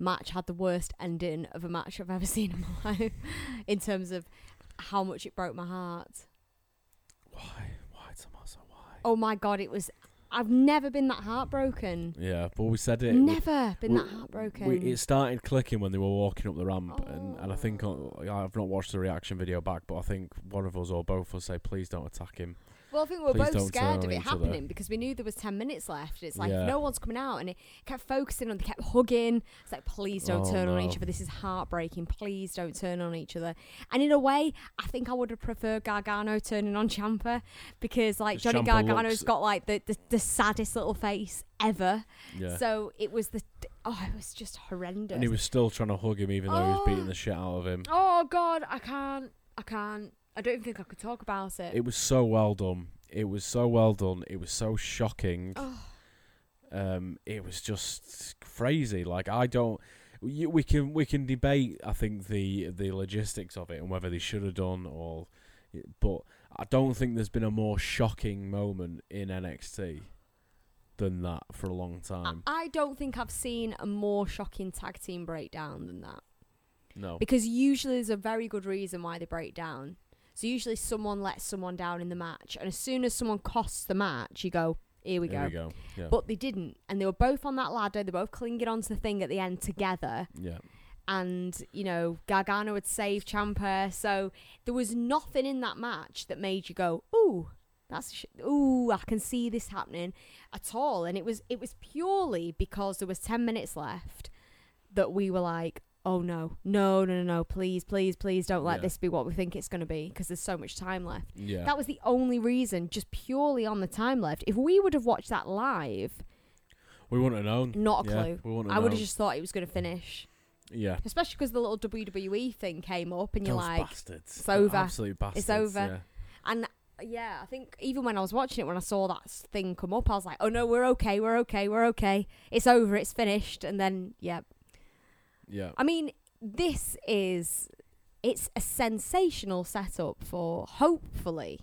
match had the worst ending of a match I've ever seen in my life, in terms of how much it broke my heart. Why? Why, Tommaso? Why? Oh my god, it was. I've never been that heartbroken. Yeah, but we said it. Never been we- that heartbroken. We, it started clicking when they were walking up the ramp, and, and I think Oh. uh, I've not watched the reaction video back, but I think one of us or both of us say, "Please don't attack him." Well, I think we were Please both scared of it each other. happening because we knew there was ten minutes left. It's like Yeah. no one's coming out, and it kept focusing on. They kept hugging. It's like, please don't Oh, turn on each other. This is heartbreaking. Please don't turn on each other. And in a way, I think I would have preferred Gargano turning on Ciampa because, like, Johnny Ciampa Gargano's looks- got like the, the the saddest little face ever. Yeah, So it was the oh, it was just horrendous. and he was still trying to hug him, even though he was oh. beating Oh. the shit out of him. oh God, I can't. I can't. I don't even think I could talk about it. It was so well done. It was so well done. It was so shocking. oh. um, it was just crazy. Like I don't. We, we can we can debate. I think the the logistics of it and whether they should have done or, but I don't think there's been a more shocking moment in NXT than that for a long I, time. I don't think I've seen a more shocking tag team breakdown than that. no. Because usually there's a very good reason why they break down. So usually someone lets someone down in the match, and as soon as someone costs the match, you go, "Here we Here go." we go. Yeah. But they didn't, and they were both on that ladder. They were both clinging onto the thing at the end together, yeah. and you know Gargano had saved Ciampa, so there was nothing in that match that made you go, "Ooh, that's sh- ooh, I can see this happening," at all. And it was it was purely because there was ten minutes left that we were like, "Oh no, no, no, no, no! Please, please, please, don't let Yeah. this be what we think it's going to be," because there's so much time left. Yeah. That was the only reason, just purely on the time left. If we would have watched that live, we wouldn't have known. not a Yeah, clue. we wouldn't I would have just thought it was going to finish. Yeah. Especially because the little WWE thing came up, and you're like, bastards. it's over. Absolute bastards. It's over. Yeah. and uh, yeah, I think even when I was watching it, when I saw that thing come up, I was like, oh no, we're okay, we're okay, we're okay. It's over, it's finished. And then, yeah. Yeah. I mean, this is, it's a sensational setup for hopefully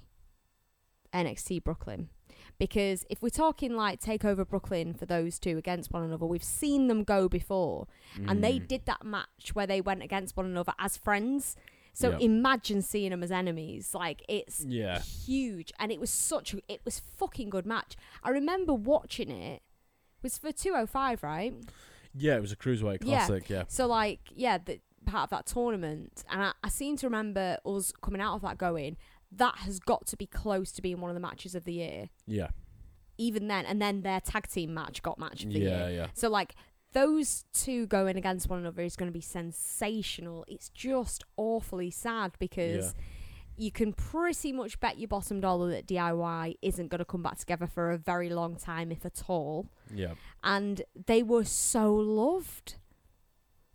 NXT Brooklyn. Because if we're talking like Takeover Brooklyn for those two against one another, we've seen them go before. and they Mm. did that match where they went against one another as friends. So Yeah. imagine seeing them as enemies. Like it's Yeah. huge, and it was such a, it was fucking good match. I remember watching it. It was for 205, right? Yeah, it was a cruiserweight classic. Yeah. So like, yeah, the part of that tournament, and I, I seem to remember us coming out of that going. That has got to be close to being one of the matches of the year. Yeah. Even then, and then their tag team match got match of the Yeah. year. Yeah. So like those two going against one another is going to be sensational. It's just awfully sad because you can pretty much bet your bottom dollar that DIY isn't going to come back together for a very long time, if at all. Yeah. And they were so loved.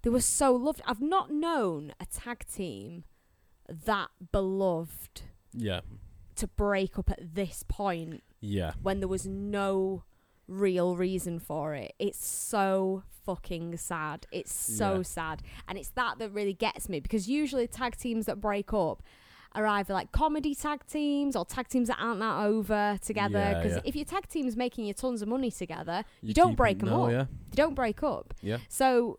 They were so loved. I've not known a tag team that beloved Yeah. to break up at this point Yeah. when there was no real reason for it. It's so fucking sad. It's so Yeah. sad. And it's that that really gets me because usually tag teams that break up are either like comedy tag teams or tag teams that aren't that over together. Because yeah. if your tag team's making you tons of money together, you don't break them 'em no, up. Yeah, you don't break up. yeah. So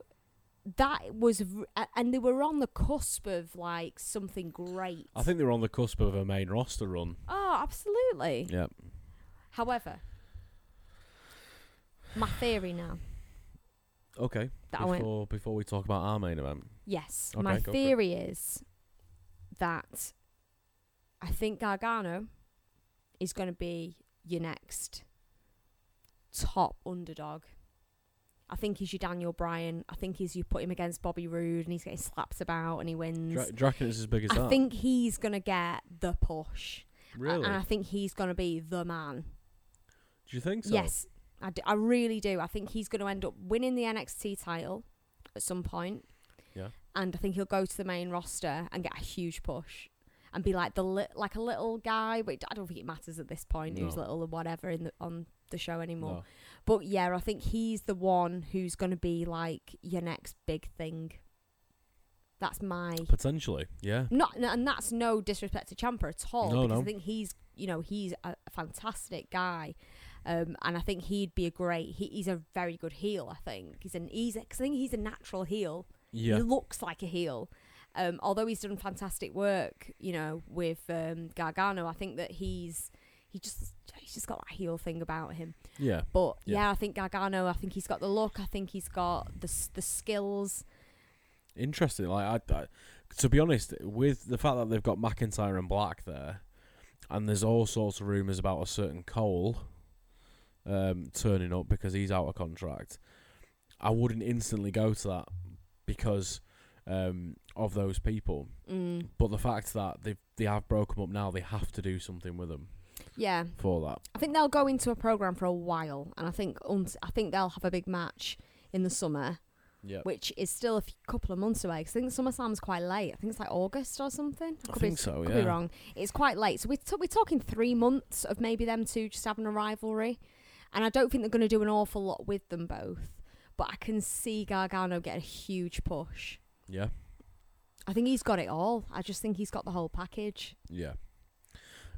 that was, r- and they were on the cusp of like something great. I think they were on the cusp of a main roster run. Oh, absolutely. Yeah. However, my theory now. Okay. That went- before before we talk about our main event. Yes, Okay, my go for it. theory is that I think Gargano is going to be your next top underdog. I think he's your Daniel Bryan. I think he's you put him against Bobby Roode and he's getting slapped about and he wins. Dra- reckon it's as big as I that? think he's going to get the push. A- really? And I think he's going to be the man. do you think so? Yes, I, d- I really do. I think he's going to end up winning the NXT title at some point. Yeah. And I think he'll go to the main roster and get a huge push and be like the li- like a little guy. But I don't think it matters at this point who's little or whatever in the, on the show anymore. No. But yeah, I think he's the one who's going to be like your next big thing. That's my Potentially. Yeah. not, and that's no disrespect to Ciampa at all. No, because no. I think he's, you know, he's a, a fantastic guy, um, and I think he'd be a great. He, he's a very good heel. I think he's an easy. Cause I think he's a natural heel. Yeah. He looks like a heel. Um, although he's done fantastic work, you know, with um, Gargano, I think that he's he just he's just got that heel thing about him. Yeah. But Yeah. yeah, I think Gargano. I think he's got the look. I think he's got the the skills. Interesting. Like I, I, to be honest, with the fact that they've got McIntyre and Black there, and there's all sorts of rumours about a certain Cole um, turning up because he's out of contract. I wouldn't instantly go to that because um, of those people. Mm, But the fact that they they have broken up now, they have to do something with them yeah, for that. I think they'll go into a program for a while, and I think unt- I think they'll have a big match in the summer, Yeah. which is still a f- couple of months away. 'cause I think SummerSlam's quite late. I think it's like August or something. I Could think be, so. could Yeah. be wrong. It's quite late, so we're, t- we're talking three months of maybe them two just having a rivalry, and I don't think they're going to do an awful lot with them both. But I can see Gargano get a huge push. Yeah. I think he's got it all. I just think he's got the whole package. Yeah.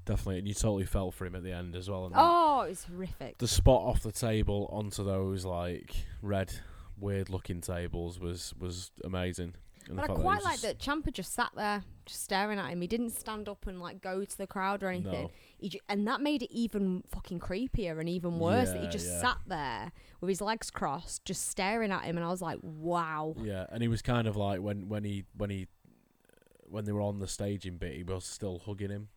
Definitely, and you totally fell for him at the end as well. and Oh, it's horrific. the spot off the table onto those like red, weird looking tables was was amazing. And But I fact that he quite like that Ciampa just sat there, just staring at him. He didn't stand up and like go to the crowd or anything. No. He ju- and that made it even fucking creepier and even worse that he Yeah, just yeah. sat there with his legs crossed, just staring at him. And I was like, wow. Yeah, and he was kind of like when when he when he when they were on the staging bit, he was still hugging him,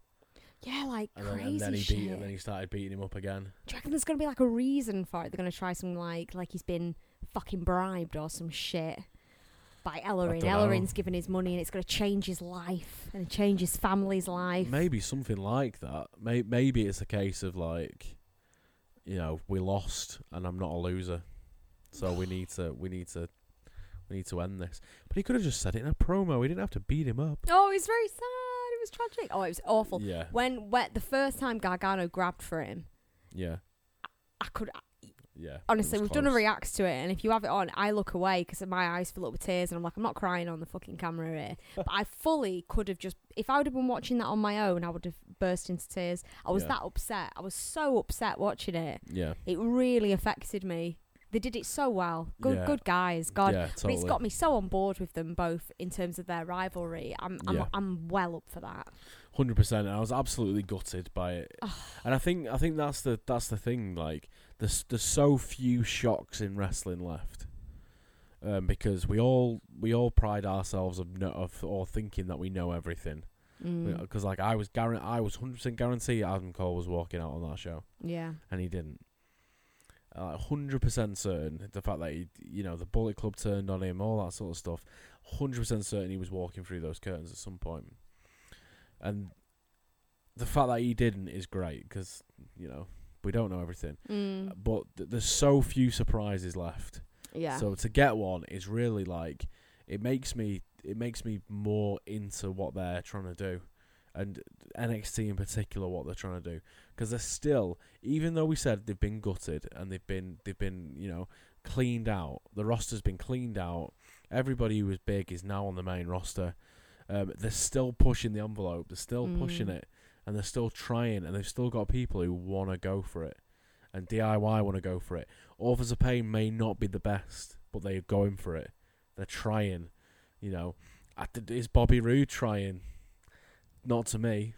Yeah, like and then, crazy and then he shit. beat, and then he started beating him up again. Do you reckon there's gonna be like a reason for it? They're gonna try some like like he's been fucking bribed or some shit by Ellering. dunno. Ellering's giving his money and it's gonna change his life and change his family's life. Maybe something like that. May- maybe it's a case of like, you know, we lost, and I'm not a loser, so we need to we need to we need to end this. But he could have just said it in a promo. We didn't have to beat him up. Oh, it's very sad. It was tragic. Oh, it was awful. Yeah, When when the first time Gargano grabbed for him, yeah, I could yeah. honestly we've done a close. reacts to it, and if you have it on, I look away because my eyes fill up with tears, and I'm like, I'm not crying on the fucking camera here. but I fully could have just, if I would have been watching that on my own, I would have burst into tears. I was Yeah. that upset. I was so upset watching it. Yeah, It really affected me. They did it so well. Good, Yeah. good guys. God. yeah, But it's got me so on board with them both in terms of their rivalry. I'm, I'm. I'm well up for that. Hundred percent. I was absolutely gutted by it, and I think I think that's the that's the thing. Like there's there's so few shocks in wrestling left, um, because we all we all pride ourselves of no, of or thinking that we know everything. Mm. Because like I was guaran- I was hundred percent guarantee Adam Cole was walking out on that show, Yeah. and he didn't. Hundred percent certain the fact that he, you know, the Bullet Club turned on him, all that sort of stuff. Hundred percent certain he was walking through those curtains at some point, and the fact that he didn't is great because you know we don't know everything. Mm. But th- there's so few surprises left. Yeah. So to get one is really like it makes me it makes me more into what they're trying to do, and NXT in particular what they're trying to do because they're still even though we said they've been gutted and they've been they've been you know cleaned out the roster's been cleaned out everybody who was big is now on the main roster um, they're still pushing the envelope they're still pushing Mm. it and they're still trying and they've still got people who want to go for it and DIY want to go for it Authors of Pain may not be the best but they're going for it they're trying you know is Bobby Roode trying not to me.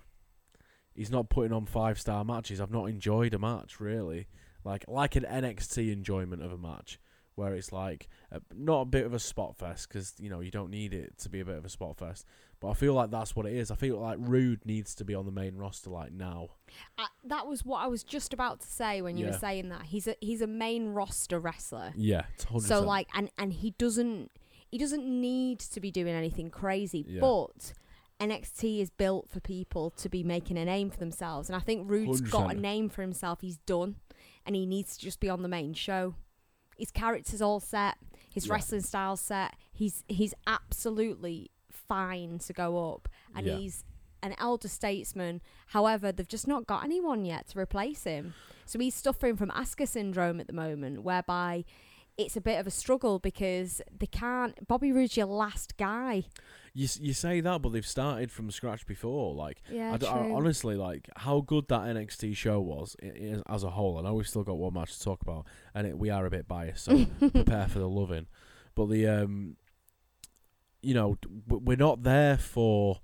He's not putting on five star matches. I've not enjoyed a match really, like like an NXT enjoyment of a match where it's like a, not a bit of a spot fest because you know you don't need it to be a bit of a spot fest. But I feel like that's what it is. I feel like Roode needs to be on the main roster like now. Uh, that was what I was just about to say when you Yeah. were saying that. He's a he's a main roster wrestler. Yeah, 100%. So like and and he doesn't he doesn't need to be doing anything crazy, Yeah. but NXT is built for people to be making a name for themselves, and I think Roode's got a name for himself. He's done, and he needs to just be on the main show. His character's all set, his Yeah. wrestling style's set. He's he's absolutely fine to go up, and Yeah. he's an elder statesman. However, they've just not got anyone yet to replace him. So he's suffering from Asuka syndrome at the moment, whereby it's a bit of a struggle because they can't. Bobby Roode's your last guy. you you say that, but they've started from scratch before. Like Yeah, I, d- I- true. honestly like how good that NXT show was i- i- as a whole. I know we've still got one match to talk about, and it, we are a bit biased, so prepare for the loving. But the um, you know, we're not there for.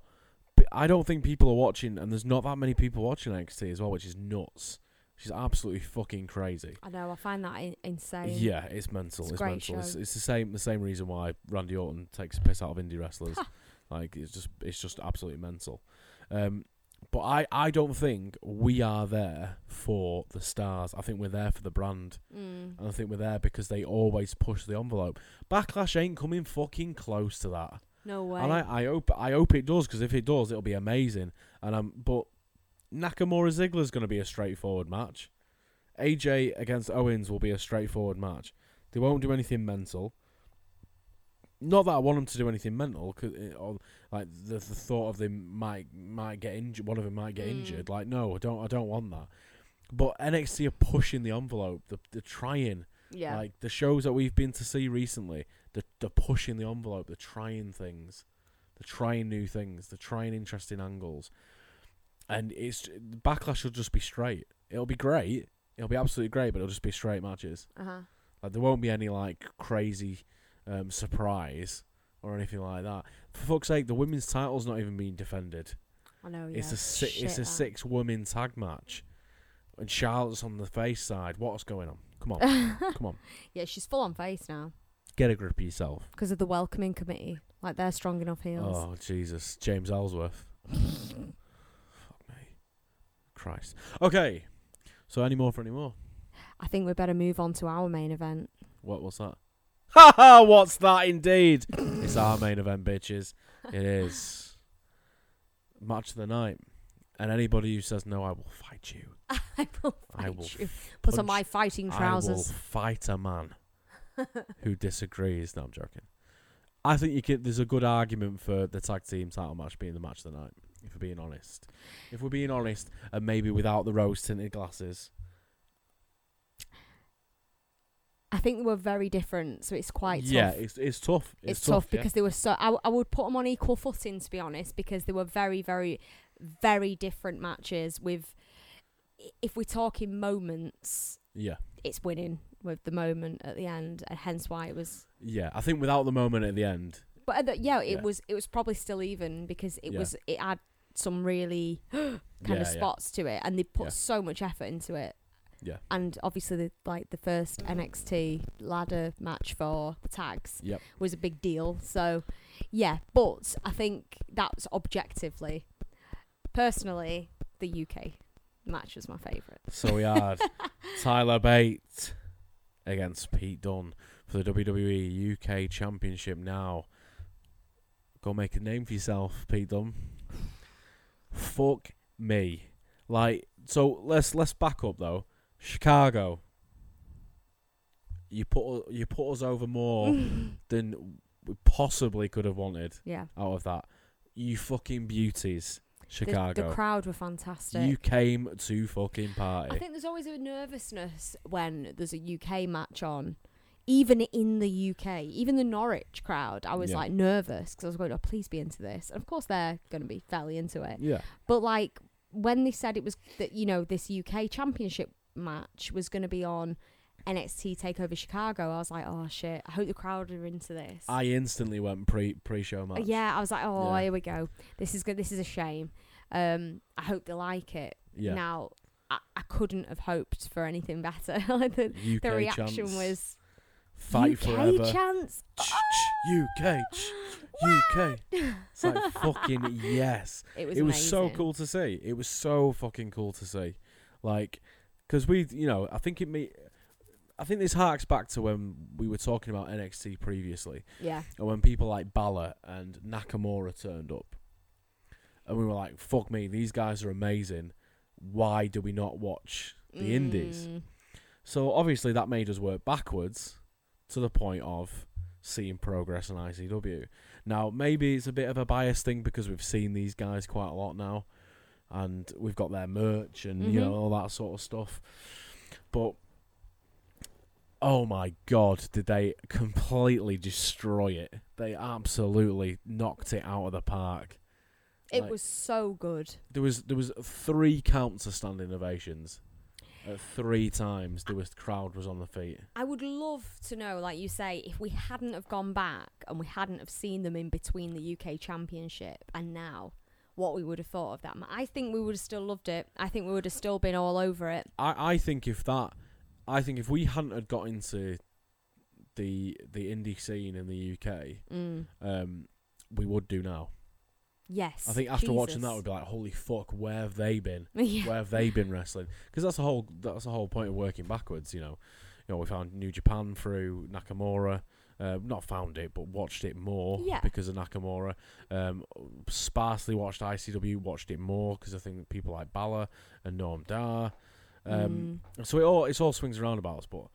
I don't think people are watching, and there's not that many people watching NXT as well, which is nuts. She's absolutely fucking crazy. I know. I find that in- insane. Yeah, it's mental. It's It's, mental. It's, it's the same the same reason why Randy Orton takes a piss out of indie wrestlers. Like it's just it's just absolutely mental. Um, but I I don't think we are there for the stars. I think we're there for the brand, Mm. and I think we're there because they always push the envelope. Backlash ain't coming fucking close to that, No way. and I, I hope I hope it does because if it does, it'll be amazing. And um, but Nakamura Ziggler's going to be a straightforward match. AJ against Owens will be a straightforward match. They won't do anything mental. Not that I want them to do anything mental, 'cause it, or like the, the thought of them might might get injured. One of them might get Mm. injured. Like no, I don't. I don't want that. But NXT are pushing the envelope. They're, they're trying. yeah. Like the shows that we've been to see recently, they're, they're pushing the envelope. They're trying things. They're trying new things. They're trying interesting angles. And it's backlash will just be straight. It'll be great. It'll be absolutely great, but it'll just be straight matches. uh huh. Like there won't be any like crazy um, surprise or anything like that. For fuck's sake, the women's title's not even being defended. I know. It's yeah. a si- it's a six woman tag match, and Charlotte's on the face side. What's going on? Come on, come on, yeah, she's full on face now get a grip of yourself. because of the welcoming committee. Like they're strong enough heels. Oh Jesus, James Ellsworth. Fuck me, Christ. Okay, so any more for any more? I think we better move on to our main event. What was that? Ha ha! What's that? Indeed, it's our main event, bitches. It is match of the night, and anybody who says no, I will fight you. I will fight I will you. Put on my fighting trousers. I will trousers. fight a man who disagrees. No, I'm joking. I think you can. There's a good argument for the tag team title match being the match of the night. If we're being honest, if we're being honest, and maybe without the rose tinted glasses. I think they were very different, so it's quite yeah, tough. it's it's tough. It's, It's, tough, yeah. because they were so. I, I would put them on equal footing, to be honest, because they were very, very, very different matches. With, if we're talking moments, yeah, it's winning with the moment at the end, and hence why it was. yeah. I think without the moment at the end, But at the, yeah, it Yeah. was. It was probably still even because it Yeah. was. It had some really kind Yeah, of spots to it, and they put so much effort into it. Yeah. And obviously, the, like the first NXT ladder match for the tags Yep. was a big deal. So, yeah, but I think that's objectively, personally, the UK match was my favourite. So we had Tyler Bate against Pete Dunne for the WWE UK Championship. Now, go make a name for yourself, Pete Dunne. Fuck me. Like, so let's let's back up though. Chicago. You put you put us over more than we possibly could have wanted yeah, out of that. You fucking beauties. Chicago. The, the crowd were fantastic. you came to fucking party. I think there's always a nervousness when there's a UK match on. Even in the UK, even the Norwich crowd, I was Yeah. like nervous because I was going, "Oh, please be into this." And of course, they're going to be fairly into it. yeah. But like when they said it was that you know this UK Championship match was going to be on NXT Takeover Chicago, I was like, "Oh shit! I hope the crowd are into this." I instantly went pre pre show match. Yeah, I was like, "Oh, Yeah. here we go. This is good. This is a shame." Um, I hope they like it. Yeah. Now, I, I couldn't have hoped for anything better. The, the reaction chants, was fight UK forever. chance. Ch- ch- UK, UK. It's like fucking yes. It was. it was so cool to see. It was so fucking cool to see. Like, because we, you know, I think it me. I think this harks back to when we were talking about NXT previously, Yeah. and when people like Balor and Nakamura turned up, and we were like, "Fuck me, these guys are amazing. Why do we not watch the Indies?" Mm, So obviously that made us work backwards to the point of seeing progress in ICW. Now maybe it's a bit of a bias thing because we've seen these guys quite a lot now, and we've got their merch and you Mhm. know all that sort of stuff. But oh my god, did they completely destroy it? They absolutely knocked it out of the park. It Like- was so good. There was there was three counts of standing ovations. At three times, the crowd was on the feet. I would love to know, like you say, if we hadn't have gone back and we hadn't have seen them in between the UK Championship and now, what we would have thought of that. I think we would have still loved it. I think we would have still been all over it. I, I think if that, I think if we hadn't had got into the the indie scene in the UK, Mm. um, we would do now. Yes. I think after watching that, we'd be like, "Holy fuck, where have they been? yeah. Where have they been wrestling?" Because that's the whole that's the whole point of working backwards. You know, you know, we found New Japan through Nakamura. Uh, not found it, but watched it more Yeah. because of Nakamura. Um, sparsely watched ICW, watched it more because I think people like Balor and Noam Dar. Um, Mm. so it all it's all swings and roundabouts, but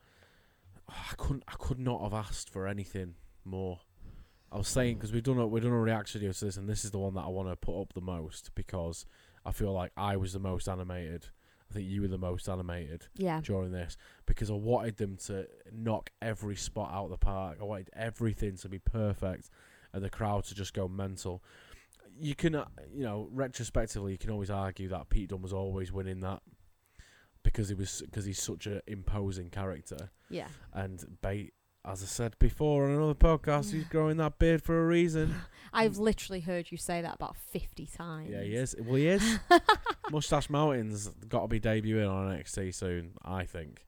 I couldn't I could not have asked for anything more. I was saying because we've done a we've done a reaction video to this, and this is the one that I want to put up the most because I feel like I was the most animated. I think you were the most animated yeah. during this because I wanted them to knock every spot out of the park. I wanted everything to be perfect, and the crowd to just go mental. You can, uh, you know, retrospectively, you can always argue that Pete Dunne was always winning that because he was because he's such an imposing character. Yeah. And Bate, as I said before on another podcast, he's growing that beard for a reason. I've literally heard you say that about 50 times. Yeah, he is. Well, he is. Mustache Mountain's got to be debuting on NXT soon. I think.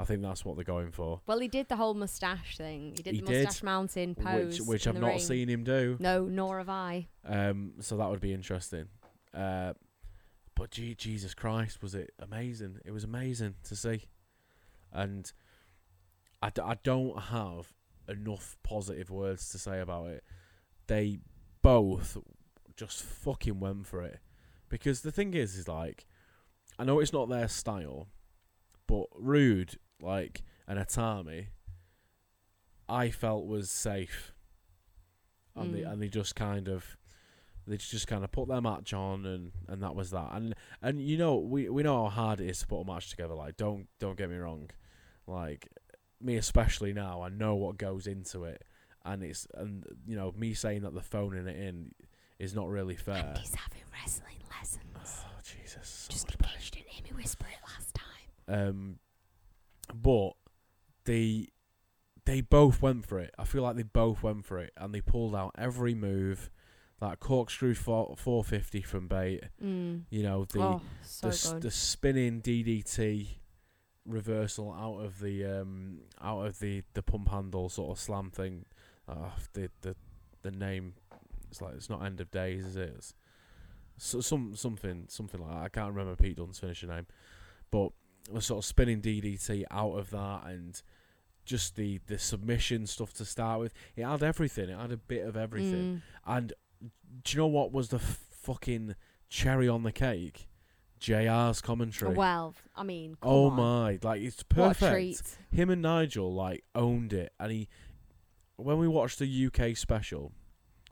I think that's what they're going for. Well, he did the whole mustache thing. He did He the did, mustache mountain pose. which which in I've the not ring. seen him do. No, nor have I. Um, so that would be interesting. Uh, but gee, Jesus Christ, was it amazing? It was amazing to see, and I, d- I don't have enough positive words to say about it. They both just fucking went for it, because the thing is, is like, I know it's not their style, but Roode like and Itami, I felt was safe, and they Mm. and they just kind of they just kind of put their match on and and that was that and and you know we we know how hard it is to put a match together like don't don't get me wrong like me especially now I know what goes into it. And it's and you know me saying that the phoning it in is not really fair. Andy's having wrestling lessons. oh Jesus. Just in case you didn't hear me whisper it last time. um but they they both went for it. I feel like they both went for it. And they pulled out every move. That corkscrew four, 450 from Bate Mm. you know the oh, so the, the spinning DDT reversal out of the um out of the the pump handle sort of slam thing. Uh, the the the name it's like it's not end of days, is it? It's so, some something something like that. I can't remember Pete Dunne's finisher name, but the sort of spinning DDT out of that and just the the submission stuff to start with. It had everything. It had a bit of everything. Mm. And do you know what was the fucking cherry on the cake? JR's commentary. Well, I mean, come oh on. my, like it's perfect. Him and Nigel like owned it, and he. When we watched the UK special,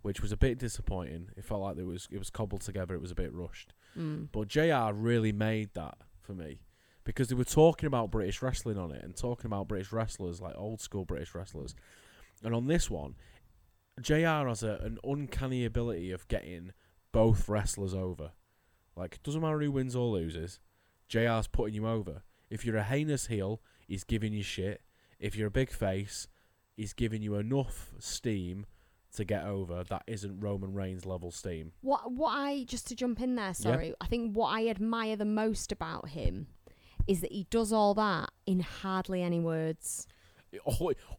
which was a bit disappointing. It felt like it was it was cobbled together. It was a bit rushed. Mm. But JR really made that for me because they were talking about British wrestling on it and talking about British wrestlers, like old school British wrestlers. And on this one, JR has a, an uncanny ability of getting both wrestlers over. Like, doesn't matter who wins or loses, JR's putting you over. If you're a heinous heel, he's giving you shit. If you're a big face, he's giving you enough steam to get over that isn't Roman Reigns level steam. What what I just to jump in there, sorry. I think what I admire the most about him is that he does all that in hardly any words.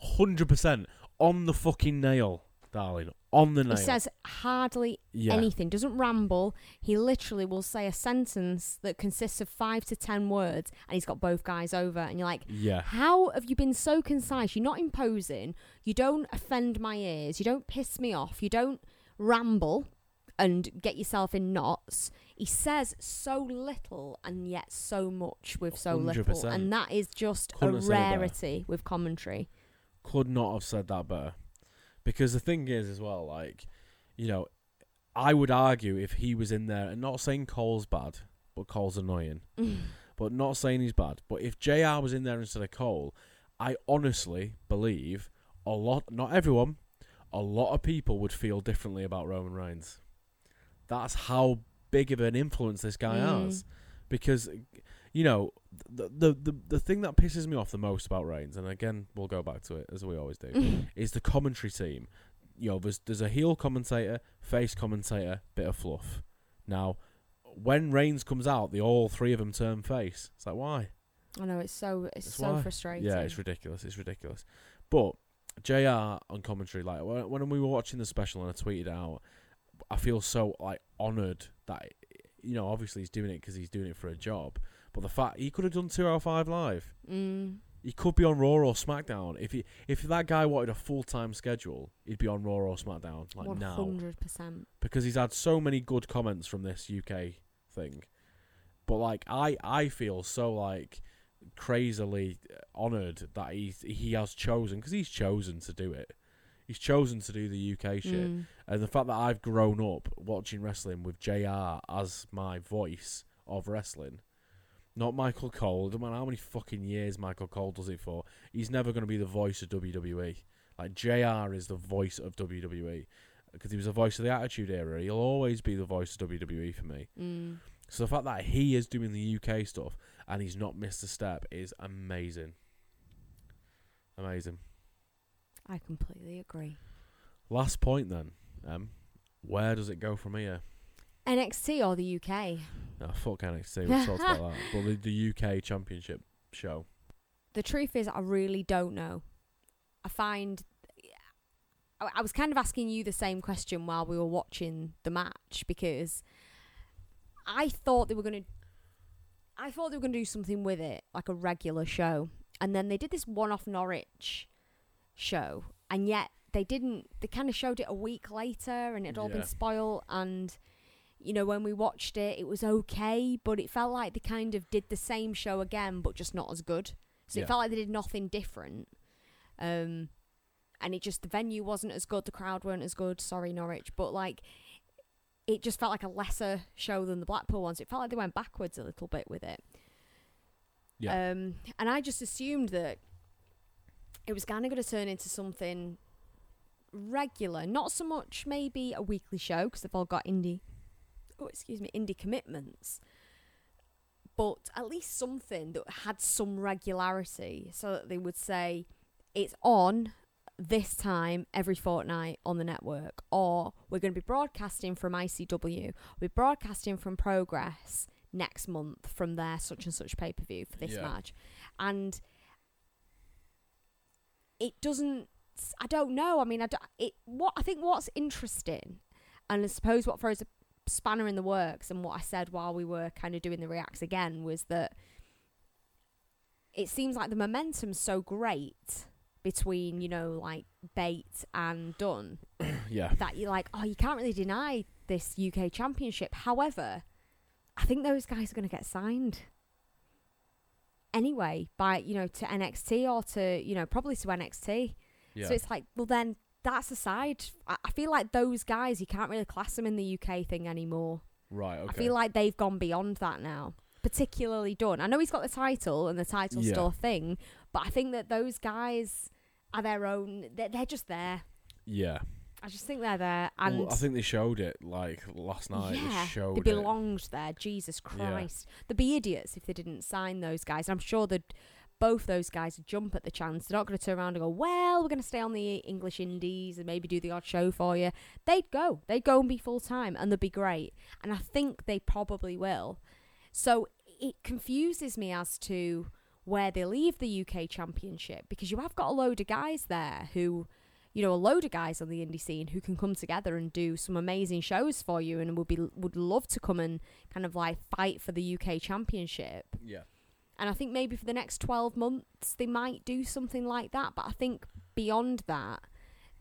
Hundred percent on the fucking nail, darling. On the nail. He says hardly yeah. anything, doesn't ramble. He literally will say a sentence that consists of five to ten words, and he's got both guys over. And you're like, Yeah. how have you been so concise? You're not imposing. You don't offend my ears. You don't piss me off. You don't ramble and get yourself in knots. He says so little and yet so much with so little. 100%. And that is just Couldn't a have said it better. rarity with commentary. Could not have said that better. Because the thing is, as well, like, you know, I would argue if he was in there, and not saying Cole's bad, but Cole's annoying, but not saying he's bad. But if JR was in there instead of Cole, I honestly believe a lot, not everyone, a lot of people would feel differently about Roman Reigns. That's how big of an influence this guy Mm. has. Because, you know, the, the the the thing that pisses me off the most about Reigns, and again we'll go back to it as we always do, is the commentary team. You know, there's there's a heel commentator, face commentator, bit of fluff. Now, when Reigns comes out, the all three of them turn face. It's like why? I know it's so it's That's so why. frustrating. Yeah, it's ridiculous. It's ridiculous. But JR on commentary, like when, when we were watching the special and I tweeted out, I feel so like honoured that you know obviously he's doing it because he's doing it for a job. But the fact he could have done two of five live. Mm. He could be on Raw or SmackDown. If he if that guy wanted a full time schedule, he'd be on Raw or SmackDown like One now hundred percent. because he's had so many good comments from this UK thing. But like I I feel so like crazily honoured that he he has chosen because he's chosen to do it. He's chosen to do the UK shit, Mm. and the fact that I've grown up watching wrestling with JR as my voice of wrestling. Not Michael Cole. No matter how many fucking years Michael Cole does it for, he's never going to be the voice of WWE. Like JR is the voice of WWE because he was the voice of the Attitude Era. He'll always be the voice of WWE for me. Mm. So the fact that he is doing the UK stuff and he's not missed a step is amazing. Amazing. I completely agree. Last point then. Um, where does it go from here? NXT or the UK? No, fuck NXT. We've talked about that. But the, the UK Championship show. The truth is, I really don't know. I find. I I was kind of asking you the same question while we were watching the match because I thought they were going to. I thought they were going to do something with it, like a regular show. And then they did this one off Norwich show. And yet they didn't. They kind of showed it a week later and it had all Yeah. been spoiled. And, you know, when we watched it, it was okay. But it felt like they kind of did the same show again, but just not as good. So Yeah. it felt like they did nothing different. Um, and it just the venue wasn't as good, the crowd weren't as good. Sorry, Norwich, but like it just felt like a lesser show than the Blackpool ones. It felt like they went backwards a little bit with it. Yeah. Um, and I just assumed that it was kind of going to turn into something regular, not so much maybe a weekly show because they've all got indie, oh excuse me, indie commitments, but at least something that had some regularity, so that they would say it's on this time every fortnight on the network, or we're going to be broadcasting from ICW, we're broadcasting from Progress next month from their such and such pay per view for this Yeah. match, and it doesn't. I don't know. I mean, I don't, it. What I think what's interesting, and I suppose what throws a spanner in the works, and what I said while we were kind of doing the reacts again was that it seems like the momentum's so great between you know like Bate and Dunne. yeah. that you're like, oh, you can't really deny this UK Championship. However, I think those guys are going to get signed anyway by you know to NXT or to you know probably to NXT. Yeah. So it's like, well, then that's aside. I, feel like those guys, you can't really class them in the UK thing anymore. Right. Okay. I feel like they've gone beyond that now. Particularly Dunne. I know he's got the title and the title Yeah. a thing, but I think that those guys are their own. They're, they're just there. yeah. I just think they're there, and Well, I think they showed it like last night. yeah, they showed they it. belonged there. Jesus Yeah. Christ, they'd be idiots if they didn't sign those guys. And I'm sure that both those guys jump at the chance. They're not going to turn around and go, "Well, we're going to stay on the English Indies and maybe do the odd show for you." They'd go. They'd go and be full time, and they'd be great. And I think they probably will. So it confuses me as to where they leave the UK Championship because you have got a load of guys there who you know, a load of guys on the indie scene who can come together and do some amazing shows for you and would be would love to come and kind of like fight for the UK championship. Yeah. And I think maybe for the next 12 months they might do something like that, but I think beyond that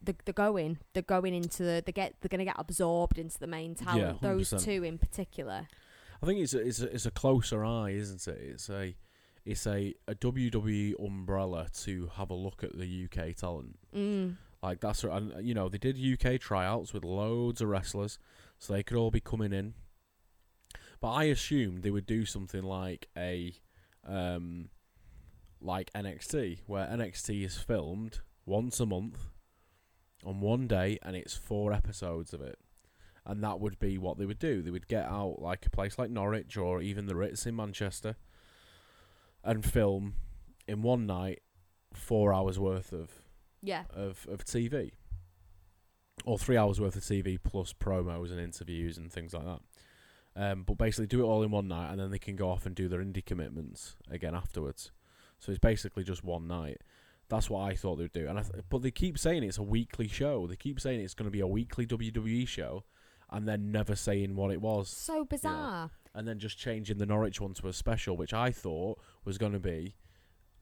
the they're going they're going into the they get they're going to get absorbed into the main talent Yeah, those two in particular. I think it's a, it's a, it's a closer eye, isn't it? It's a it's a, a WWE umbrella to have a look at the UK talent. Mm. Like that's and you know they did UK tryouts with loads of wrestlers, so they could all be coming in. But I assumed they would do something like a, um, like NXT, where NXT is filmed once a month, on one day, and it's four episodes of it, and that would be what they would do. They would get out like a place like Norwich or even the Ritz in Manchester, and film in one night four hours worth of Yeah. of, of TV. Or three hours worth of TV plus promos and interviews and things like that. Um, but basically, do it all in one night, and then they can go off and do their indie commitments again afterwards. So it's basically just one night. That's what I thought they would do. And I th- but they keep saying it's a weekly show. They keep saying it's going to be a weekly WWE show, and then never saying what it was, So bizarre. and then just changing the Norwich one to a special, which I thought was going to be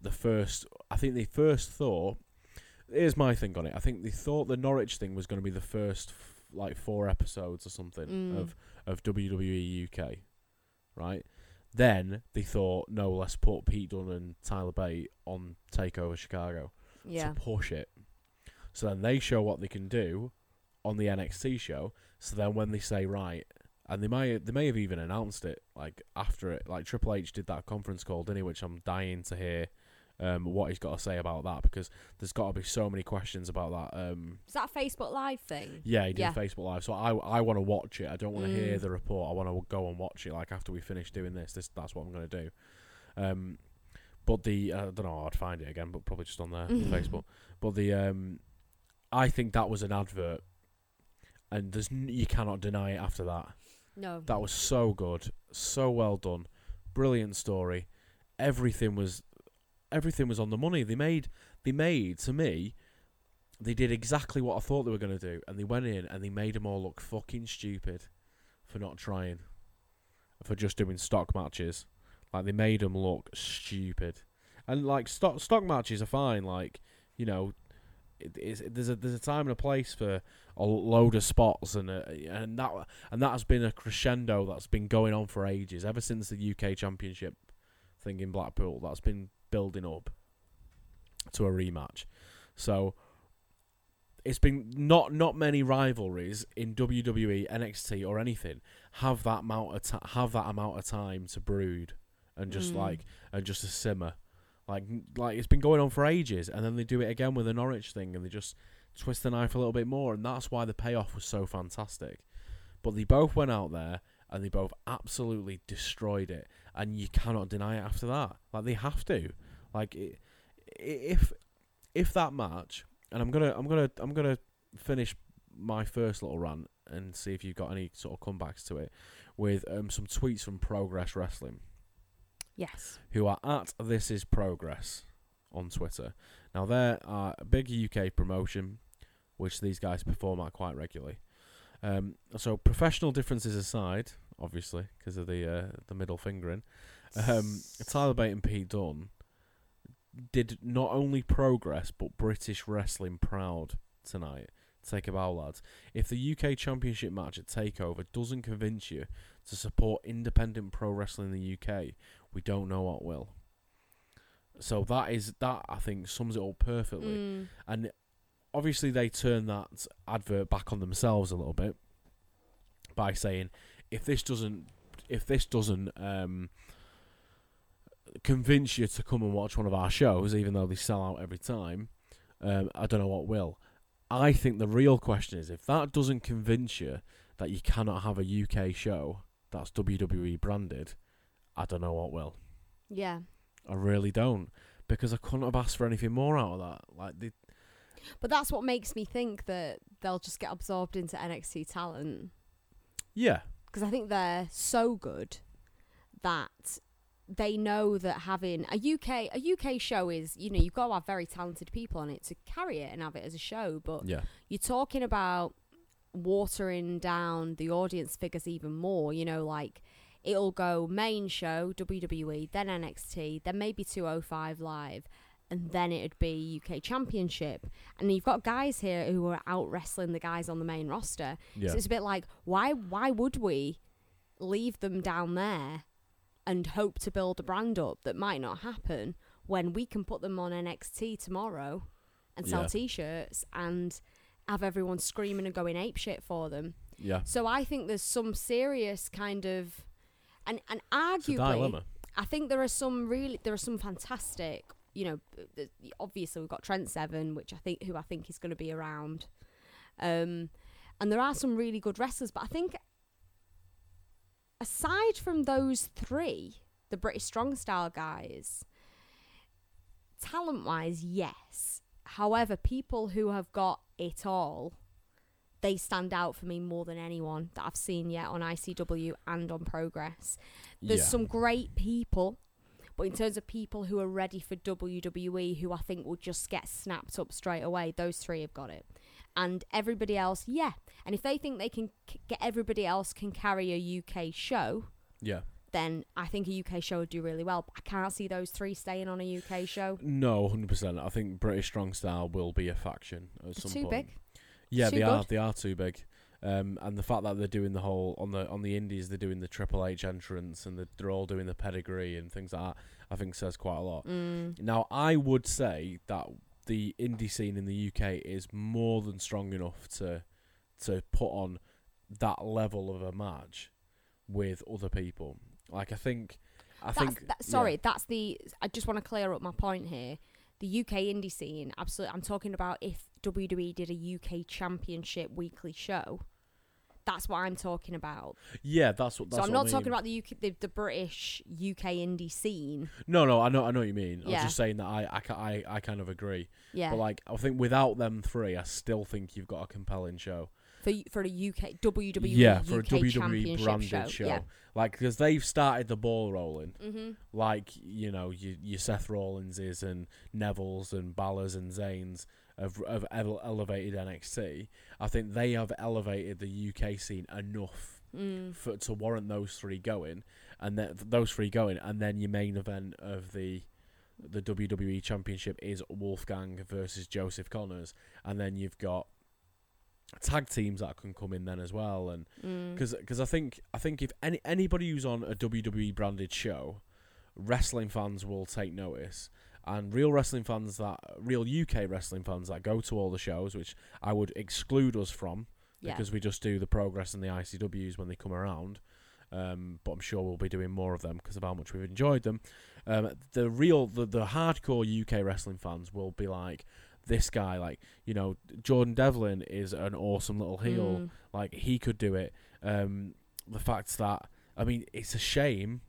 the first. I think they first thought. Here's my thing on it. I think they thought the Norwich thing was going to be the first, like four episodes or something Mm. of of WWE UK, right? Then they thought, no, let's put Pete Dunne and Tyler Bate on Takeover Chicago Yeah. to push it. So then they show what they can do on the NXT show. So then when they say right, and they might they may have even announced it like after it, like Triple H did that conference call, didn't he? Which I'm dying to hear um, what he's got to say about that because there's got to be so many questions about that. Um, Is that a Facebook Live thing? yeah, he did Yeah. Facebook Live, so I I want to watch it. I don't want to hear Mm. the report. I want to go and watch it. Like after we finish doing this, this that's what I'm going to do. Um, but the uh, I don't know I'd find it again, but probably just on there Mhm. Facebook. But the um, I think that was an advert, and there's n- you cannot deny it after that. No. That was so good, so well done, brilliant story. Everything was, everything was on the money. They made, they made to me, they did exactly what I thought they were going to do, and they went in and they made them all look fucking stupid for not trying, for just doing stock matches. Like they made them look stupid, and like stock stock matches are fine. Like you know, it, it's, there's a there's a time and a place for a load of spots, and uh, and that and that has been a crescendo that's been going on for ages, ever since the UK Championship thing in Blackpool. That's been building up to a rematch. So it's been not not many rivalries in WWE, NXT, or anything have that amount of ti have that amount of time to brood and just Mm. like and just to simmer. Like like it's been going on for ages, and then they do it again with the Norwich thing, and they just twist the knife a little bit more, and that's why the payoff was so fantastic. But they both went out there and they both absolutely destroyed it, and you cannot deny it after that. Like they have to. Like if if that match, and I'm gonna I'm gonna I'm gonna finish my first little rant and see if you've got any sort of comebacks to it with um, some tweets from Progress Wrestling Yes. who are at This Is Progress on Twitter. Now they're uh, a big UK promotion, which these guys perform at quite regularly. Um, so professional differences aside, obviously because of the uh, the middle fingering, um, Tyler Bate and Pete Dunne did not only progress but British wrestling proud tonight. Take a bow, lads. If the UK Championship match at Takeover doesn't convince you to support independent pro wrestling in the UK, we don't know what will. So that is that I think sums it all perfectly. Mm. And obviously they turn that advert back on themselves a little bit by saying if this doesn't if this doesn't um, convince you to come and watch one of our shows, even though they sell out every time, um, I don't know what will. I think the real question is if that doesn't convince you that you cannot have a UK show that's WWE branded, I don't know what will. Yeah. I really don't because I couldn't have asked for anything more out of that. Like they, But that's what makes me think that they'll just get absorbed into NXT talent yeah, because I think they're so good that they know that having a UK a UK show is you know you've got to have very talented people on it to carry it and have it as a show but yeah, you're talking about watering down the audience figures even more you know like it'll go main show WWE then NXT then maybe 205 live and then it'd be UK Championship. And you've got guys here who are out wrestling the guys on the main roster. Yeah, so it's a bit like why why would we leave them down there and hope to build a brand up that might not happen when we can put them on NXT tomorrow and sell Yeah. t-shirts and have everyone screaming and going ape shit for them. yeah. So I think there's some serious kind of and and arguably. I think there are some really there are some fantastic, you know, obviously we've got Trent Seven, which I think who I think is going to be around, um, and there are some really good wrestlers. But I think aside from those three, the British Strong Style guys, talent wise, yes. However, people who have got it all, they stand out for me more than anyone that I've seen yet on ICW and on Progress. There's yeah. some great people, but in terms of people who are ready for WWE, who I think will just get snapped up straight away, those three have got it. And everybody else, yeah. And if they think they can c- get everybody else can carry a UK show, yeah. then I think a UK show would do really well. I can't see those three staying on a UK show. No, hundred percent. I think British Strong Style will be a faction at They're some too point. big. Yeah, Too they are. They are too big. Um, and the fact that they're doing the whole on the on the indies, they're doing the Triple H entrance, and they're, they're all doing the pedigree and things like that. I think says quite a lot. Mm. Now, I would say that the indie scene in the UK is more than strong enough to to put on that level of a match with other people. Like I think, I That's, think. that, sorry, that's the. I just want to clear up my point here. The UK indie scene, absolutely. I'm talking about if WWE did a UK Championship weekly show. That's what I'm talking about. Yeah, that's what. That's so I'm what I not talking about the UK, the, the British UK indie scene. No, no, I know, I know what you mean. I was Yeah. just saying that I, I, I, I kind of agree. Yeah, But like, I think without them three, I still think you've got a compelling show. for for a UK WWE yeah, for UK a WWE branded show. show. Yeah. Like, because they've started the ball rolling. hmm Like, you know, your, your Seth Rollinses and Neville's and Balor's and Zayn's have, have elevated NXT. I think they have elevated the UK scene enough Mm. for to warrant those three going, and then those three going, and then your main event of the the WWE Championship is Wolfgang versus Joseph Conners, and then you've got tag teams that can come in then as well, and Mm. because I think I think if any anybody who's on a WWE branded show, wrestling fans will take notice. And real wrestling fans that real UK wrestling fans that go to all the shows, which I would exclude us from, yeah. because we just do the progress and the ICWs when they come around. Um, but I'm sure we'll be doing more of them because of how much we've enjoyed them. Um, the real, the, the hardcore UK wrestling fans will be like, this guy, like you know, Jordan Devlin is an awesome little heel. Mm. Like he could do it. Um, the fact that I mean, it's a shame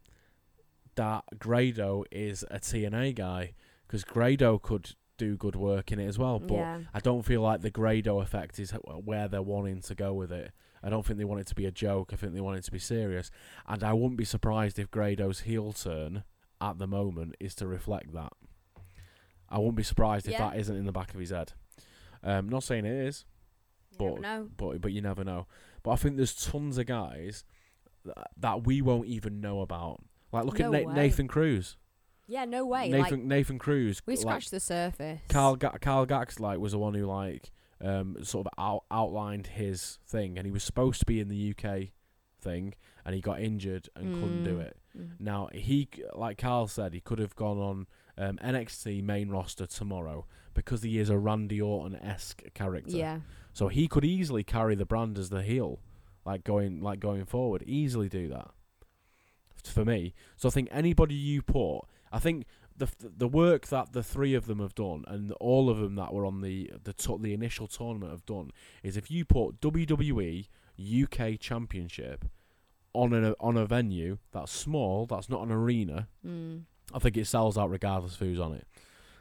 that Grado is a TNA guy because Grado could do good work in it as well. But yeah. I don't feel like the Grado effect is where they're wanting to go with it. I don't think they want it to be a joke. I think they want it to be serious. And I wouldn't be surprised if Grado's heel turn at the moment is to reflect that. I wouldn't be surprised if that isn't in the back of his head. Um, not saying it is, but but but you never know. But I think there's tons of guys that, that we won't even know about. Like look No at Na- Nathan Cruz. Yeah, no way. Nathan like Nathan Cruz. we like, scratched the surface. Carl Ga- Carl Gax like was the one who like um sort of out- outlined his thing, and he was supposed to be in the UK thing, and he got injured and couldn't do Mm. it. Mm. Now he, like Carl said, he could have gone on um, NXT main roster tomorrow because he is a Randy Orton esque character. Yeah. So he could easily carry the brand as the heel, like going like going forward. Easily do that. For me, so I think anybody you put, I think the the work that the three of them have done, and all of them that were on the the to- the initial tournament have done, is if you put WWE UK Championship on a on a venue that's small, that's not an arena, Mm. I think it sells out regardless of who's on it.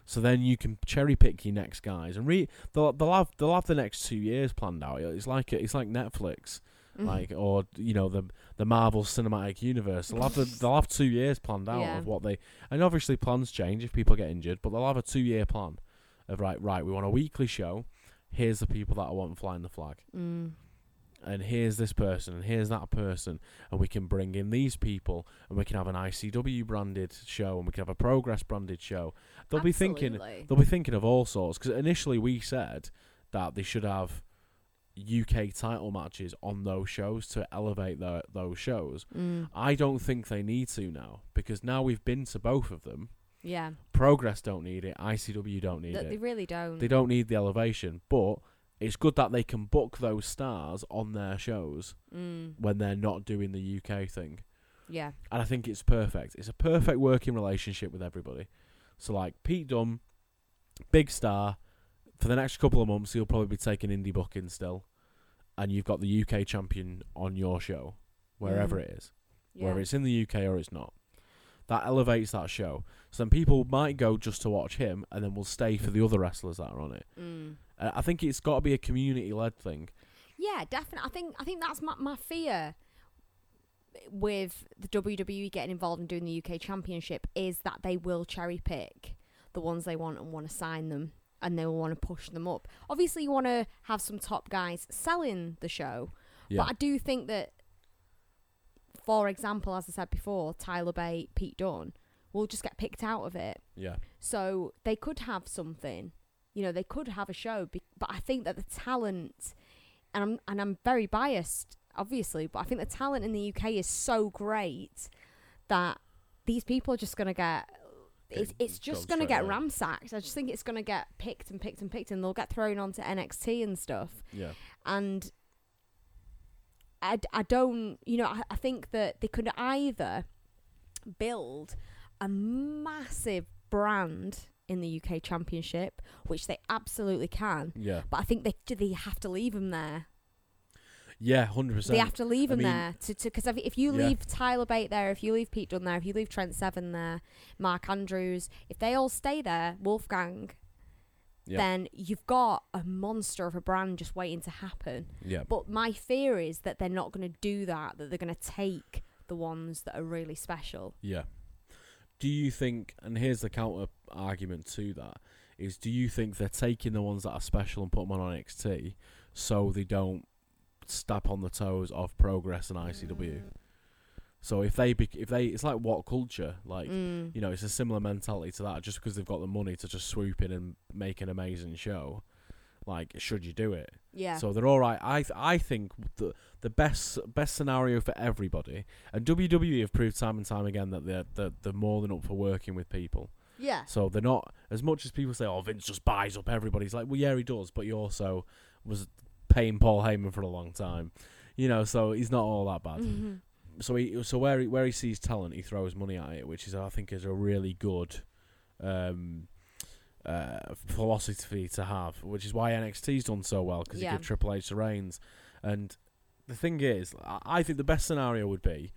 So then you can cherry pick your next guys, and re- they'll they'll have they'll have the next two years planned out. It's like it's like Netflix, Mm. like or you know the the Marvel Cinematic Universe. They'll have the, they'll have two years planned out Yeah. of what they and obviously plans change if people get injured, but they'll have a two year plan of right right we want a weekly show. Here's the people that I want flying the flag Mm. and here's this person and here's that person and we can bring in these people and we can have an ICW branded show and we can have a Progress branded show. They'll be thinking they'll be thinking of all sorts because initially we said that they should have UK title matches on those shows to elevate the, those shows. Mm. I don't think they need to now because now we've been to both of them. Yeah. Progress don't need it. ICW don't need Th- it. they really don't. They don't need the elevation, but it's good that they can book those stars on their shows Mm. when they're not doing the UK thing. Yeah. And I think it's perfect. It's a perfect working relationship with everybody. So like Pete Dunne, big star, for the next couple of months he'll probably be taking indie booking still. And you've got the UK champion on your show, wherever Mm. it is. Yeah. Whether it's in the UK or it's not. That elevates that show. So then people might go just to watch him and then will stay for the other wrestlers that are on it. Mm. Uh, I think it's got to be a community led thing. Yeah, definitely. I think I think that's my my fear with the WWE getting involved in doing the UK Championship is that they will cherry pick the ones they want and want to sign them and they will want to push them up. Obviously, you want to have some top guys selling the show, Yeah. but I do think that, for example, as I said before, Tyler Bate, Pete Dunne will just get picked out of it. yeah. So they could have something, you know, they could have a show, be- but I think that the talent, and I'm and I'm very biased, obviously, but I think the talent in the UK is so great that these people are just gonna get. It's, it's just going to get away. ransacked. I just think it's going to get picked and picked and picked, and they'll get thrown onto NXT and stuff Yeah. and I, I don't you know I, I think that they could either build a massive brand in the UK Championship, which they absolutely can, Yeah. but I think they they have to leave them there. Yeah, 100%. They have to leave I them mean- there to because if, if you Yeah. leave Tyler Bate there, if you leave Pete Dunne there, if you leave Trent Seven there, Mark Andrews, if they all stay there, Wolfgang, Yeah. then you've got a monster of a brand just waiting to happen. yeah. But my fear is that they're not going to do that, that they're going to take the ones that are really special. Yeah. Do you think, and here's the counter argument to that, is do you think they're taking the ones that are special and put them on NXT so they don't step on the toes of Progress and ICW? So if they, bec if they, it's like WhatCulture, like Mm. you know, it's a similar mentality to that. Just because they've got the money to just swoop in and make an amazing show, like should you do it? Yeah. So they're all right. I th- I think the the best best scenario for everybody, and WWE have proved time and time again that they're they're, they're more than up for working with people. yeah. So they're not as much as people say, oh Vince just buys up everybody. He's like, well yeah he does, but he also was paying Paul Heyman for a long time, you know. So he's not all that bad. Mhm. So he so where he, where he sees talent, he throws money at it, which is I think is a really good. Um, uh, philosophy to have, which is why NXT's done so well because Yeah. you give Triple H the reins. And the thing is, I- I think the best scenario would be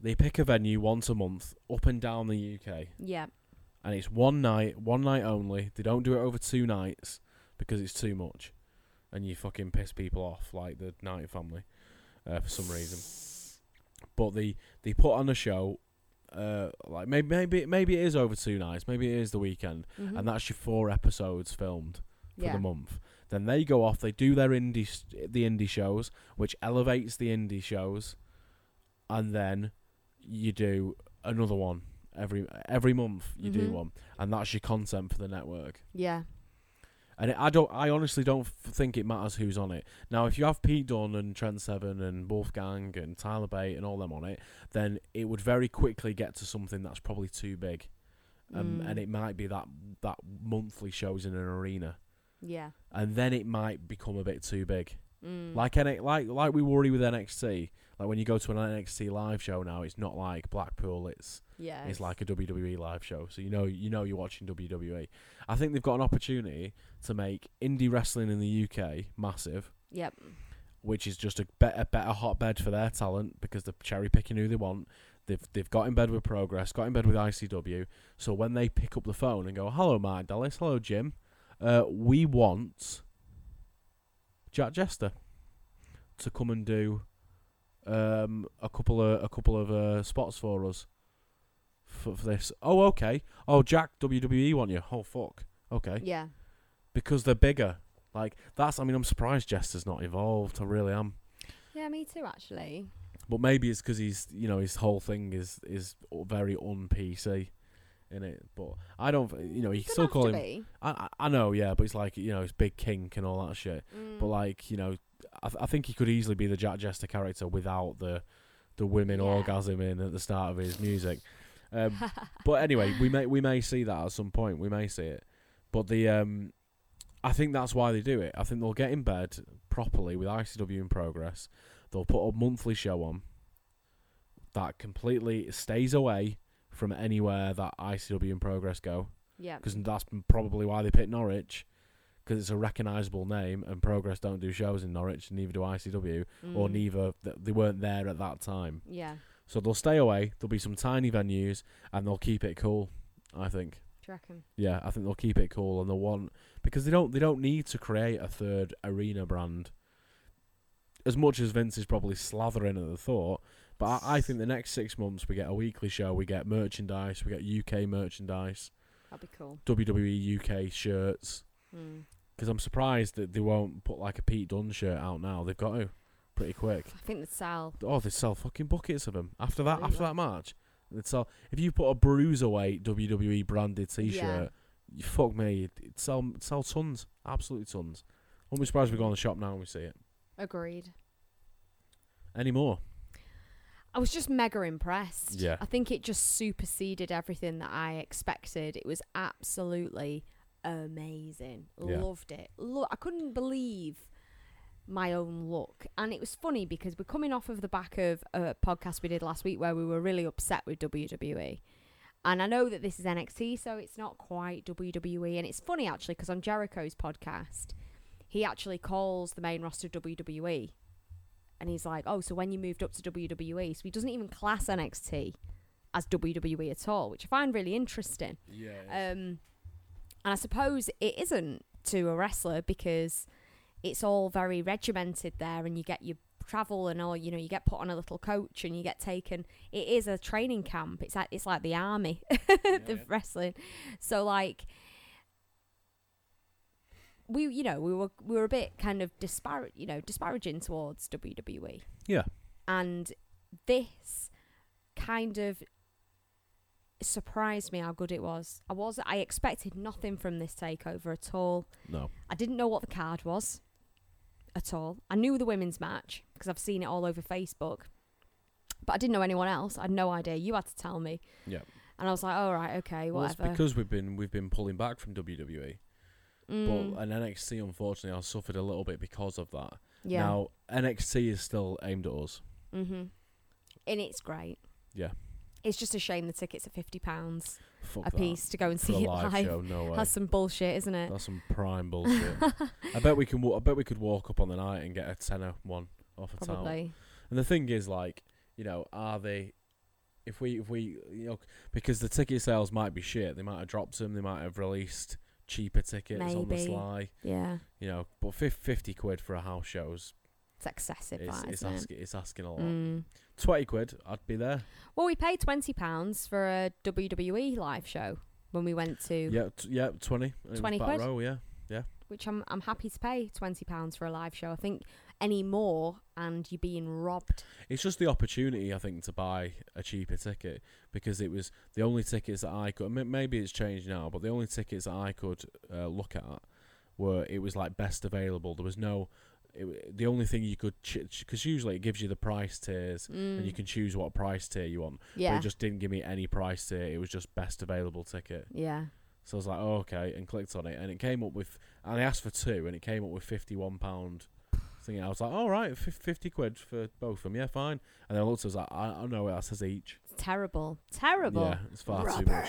they pick a venue once a month up and down the UK, Yeah. and it's one night, one night only. They don't do it over two nights because it's too much, and you fucking piss people off like the Knight family uh, for some reason. But they they put on a show. Uh, like maybe maybe maybe it is over two nights, maybe it is the weekend, Mhm. and that's your four episodes filmed for yeah. the month. Then they go off, they do their indie the indie shows, which elevates the indie shows, and then you do another one every every month. You do Mhm. one, and that's your content for the network. Yeah. And it, I don't. I honestly don't f- think it matters who's on it. Now, if you have Pete Dunne and Trent Seven and Wolfgang and Tyler Bate and all them on it, then it would very quickly get to something that's probably too big, um, Mm. and it might be that that monthly shows in an arena, Yeah. and then it might become a bit too big. Mm. Like like like we worry with NXT. Like when you go to an NXT live show now, it's not like Blackpool. It's yeah. it's like a WWE live show, so you know you know you're watching WWE. I think they've got an opportunity to make indie wrestling in the UK massive, Yep. which is just a better better hotbed for their talent because they're cherry picking who they want. They've they've got in bed with Progress, got in bed with ICW. So when they pick up the phone and go, "Hello, Mike Dallas. Hello, Jim. Uh, we want Jack Jester to come and do um, a couple of a couple of uh, spots for us for, for this." Oh, okay. Oh, Jack WWE want you? Oh, fuck. Okay, Yeah. because they're bigger. Like that's. I mean, I'm surprised Jester's not involved. I really am. Yeah, me too, actually. But maybe it's because he's, you know, his whole thing is is very un PC in it. But I don't, you know, you can still call him. be. I I know, yeah, but it's like you know, it's big kink and all that shit. Mm. But like, you know, I th- I think he could easily be the Jack Jester character without the the women Yeah. orgasming at the start of his music. Um, but anyway, we may we may see that at some point. We may see it. But the um, I think that's why they do it. I think they'll get in bed properly with ICW in progress. They'll put a monthly show on that completely stays away from anywhere that ICW in progress go yeah. because that's probably why they picked Norwich because it's a recognisable name and Progress don't do shows in Norwich neither do ICW or Mm. neither th- they weren't there at that time. Yeah. So they'll stay away. There'll be some tiny venues and they'll keep it cool. I think. Do you reckon? Yeah, I think they'll keep it cool and they'll want because they don't they don't need to create a third arena brand. As much as Vince is probably slathering at the thought, but I, I think the next six months we get a weekly show, we get merchandise, we get UK merchandise, That'd be cool. WWE UK shirts. Mm. Because I'm surprised that they won't put like a Pete Dunne shirt out now. They've got to pretty quick. I think they'd sell. Oh, they sell fucking buckets of them after that. After that match, they'd sell. If you put a bruiserweight WWE branded T-shirt, you fuck me, it'd- sell it'd sell tons, absolutely tons. Won't be surprised if we go on the shop now and we see it. Agreed. Any more? I was just mega impressed. Yeah. I think it just superseded everything that I expected. It was absolutely amazing. Yeah. Loved it. Look, I couldn't believe my own look. And it was funny because we're coming off of the back of a podcast we did last week where we were really upset with WWE. And I know that this is NXT, so it's not quite WWE. And it's funny actually because on Jericho's podcast, he actually calls the main roster WWE. And he's like, oh, so when you moved up to WWE, so he doesn't even class NXT as WWE at all, which I find really interesting. Yeah. Um, and I suppose it isn't to a wrestler because it's all very regimented there, and you get your travel and all. You know, you get put on a little coach and you get taken. It is a training camp. It's like it's like the army, the yeah. wrestling. So like. We, you know, we were we were a bit kind of disparate, you know, disparaging towards WWE yeah. and this kind of surprised me how good it was. I was I expected nothing from this takeover at all. No. I didn't know what the card was at all. I knew the women's match because I've seen it all over Facebook. But I didn't know anyone else. I had no idea. You had to tell me. Yeah. And I was like, "All right, okay, Well, it's whatever." because we've been we've been pulling back from WWE, Mm, but an NXT unfortunately I suffered a little bit because of that. yeah. Now NXT is still aimed at us. mhm. And it's great. Yeah. It's just a shame the tickets are fifty pounds a piece to go and For see it live live. show, no way. That's some bullshit, isn't it? That's some prime bullshit. I bet we can. I bet we could walk up on the night and get a tenner one off a towel. Probably. And the thing is, like, you know, are they? If we, if we, you know, because the ticket sales might be shit. They might have dropped them. They might have released cheaper tickets on the Maybe. sly. Yeah. You know, but fif- fifty quid for a house show's It's excessive, it's, that, it's isn't it? asking it's asking a lot. Mm. Twenty quid, I'd be there. Well, we paid twenty pounds for a WWE live show when we went to, Yeah, t- yeah, twenty. It was 20 back quid? row, yeah. which I'm I'm happy to pay twenty pounds for a live show. I think any more and you're being robbed. It's just the opportunity, I think, to buy a cheaper ticket because it was the only tickets that I could. Maybe it's changed now, but the only tickets that I could uh, look at were it was like best available. There was no. It, the only thing you could because usually it gives you the price tiers and you Mm. can choose what price tier you want. But Yeah. it just didn't give me any price tier. It was just best available ticket. yeah. So I was like, oh, okay, and clicked on it, and it came up with, and I asked for two, and it came up with fifty-one pound. Thinking, I was like, all right, fif- fifty quid for both of them, yeah, fine. And then I looked, I was like, I, I know that says each. It's terrible. Terrible. Yeah, it's far too much,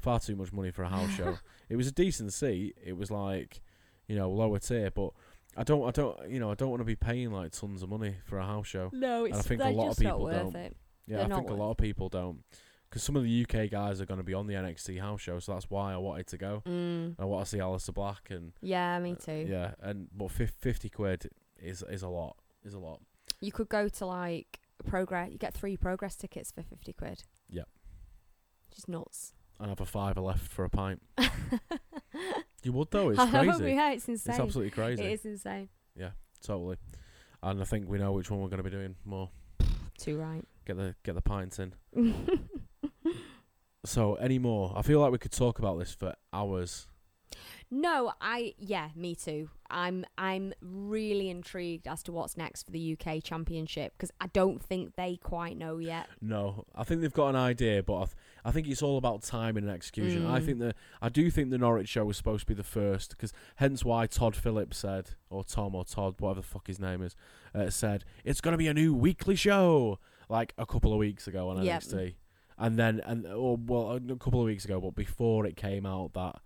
far too much money for a house show. It was a decent seat. It was like, you know, lower tier, but I don't, I don't, you know, I don't want to be paying like tons of money for a house show. No, I think a lot of people worth don't. it. Yeah, They're I think a lot of people don't, because some of the UK guys are going to be on the NXT house show, so that's why I wanted to go. Mm. I want to see Aleister Black and Yeah, me Uh, too. Yeah, and but fif- fifty quid is is a lot. Is a lot. You could go to like progress. You get three progress tickets for fifty quid. Yep. Just nuts. And have a fiver left for a pint. You would though. It's know, crazy. yeah, it's insane. It's absolutely crazy. It is insane. Yeah, totally. And I think we know which one we're going to be doing more. Too right. Get the get the pints in. So any more? I feel like we could talk about this for hours. No, I yeah, me too. I'm I'm really intrigued as to what's next for the UK Championship because I don't think they quite know yet. No, I think they've got an idea, but I, th- I think it's all about timing and execution. I Mm. think that I do think the Norwich show was supposed to be the first, because hence why Todd Phillips said, or Tom or Todd, whatever the fuck his name is, uh, said it's going to be a new weekly show like a couple of weeks ago on Yep. NXT, and then and or well a couple of weeks ago, but before it came out that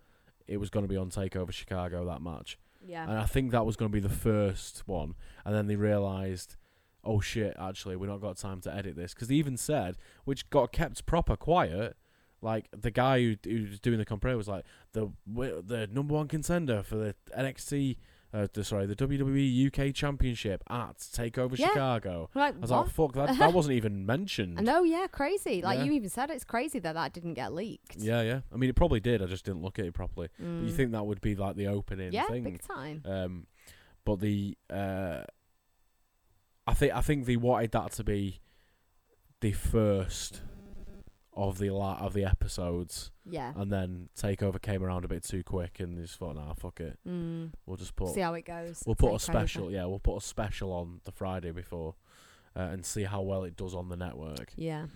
it was going to be on Takeover Chicago that match. Yeah. And I think that was going to be the first one. And then they realised, oh shit, actually, we've not got time to edit this. Because they even said, which got kept proper quiet, like the guy who, who was doing the compare was like, the the number one contender for the NXT, uh, the, sorry, the WWE UK Championship at TakeOver Yeah. Chicago. like I was what? like, fuck, that, that wasn't even mentioned. I know, yeah, crazy. Like Yeah. you even said, it's crazy that that didn't get leaked. Yeah, yeah. I mean, it probably did. I just didn't look at it properly. But you Mm. think that would be like the opening Yeah, thing? big time. Um, but the uh, I think I think they wanted that to be the first of the la- of the episodes, Yeah. and then Takeover came around a bit too quick, and they just thought, nah, fuck it, Mm. we'll just put See how it goes. we'll put a over. special, yeah, we'll put a special on the Friday before, uh, and see how well it does on the network. Yeah.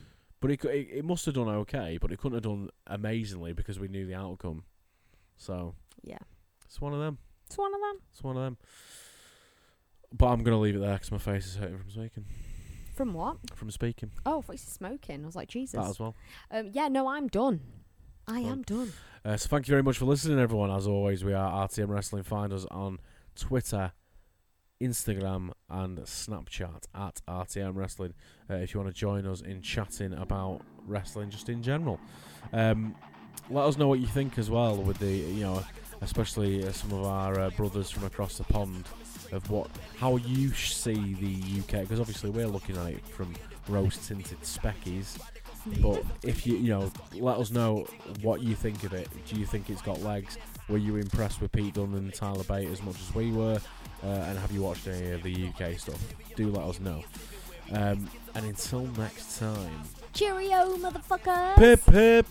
But it, it it must have done okay, but it couldn't have done amazingly because we knew the outcome. So Yeah. it's one of them. It's one of them. It's one of them. But I'm gonna leave it there 'cause my face is hurting from speaking. From what? From speaking, Oh, I thought you said smoking. I was like, Jesus. that as well. Um, yeah, no, I'm done. I am done. Uh, so thank you very much for listening, everyone. As always, we are RTM Wrestling. Find us on Twitter, Instagram, and Snapchat at RTM Wrestling. Uh, if you want to join us in chatting about wrestling, just in general, um, let us know what you think as well. With the you know, especially uh, some of our uh, brothers from across the pond, of what how you see the UK because obviously we're looking at it from rose tinted speckies. But if you you know, let us know what you think of it. Do you think it's got legs? Were you impressed with Pete Dunne and Tyler Bate as much as we were? Uh, and have you watched any of the UK stuff? Do let us know. Um, and until next time, Cheerio, motherfucker. pip pip.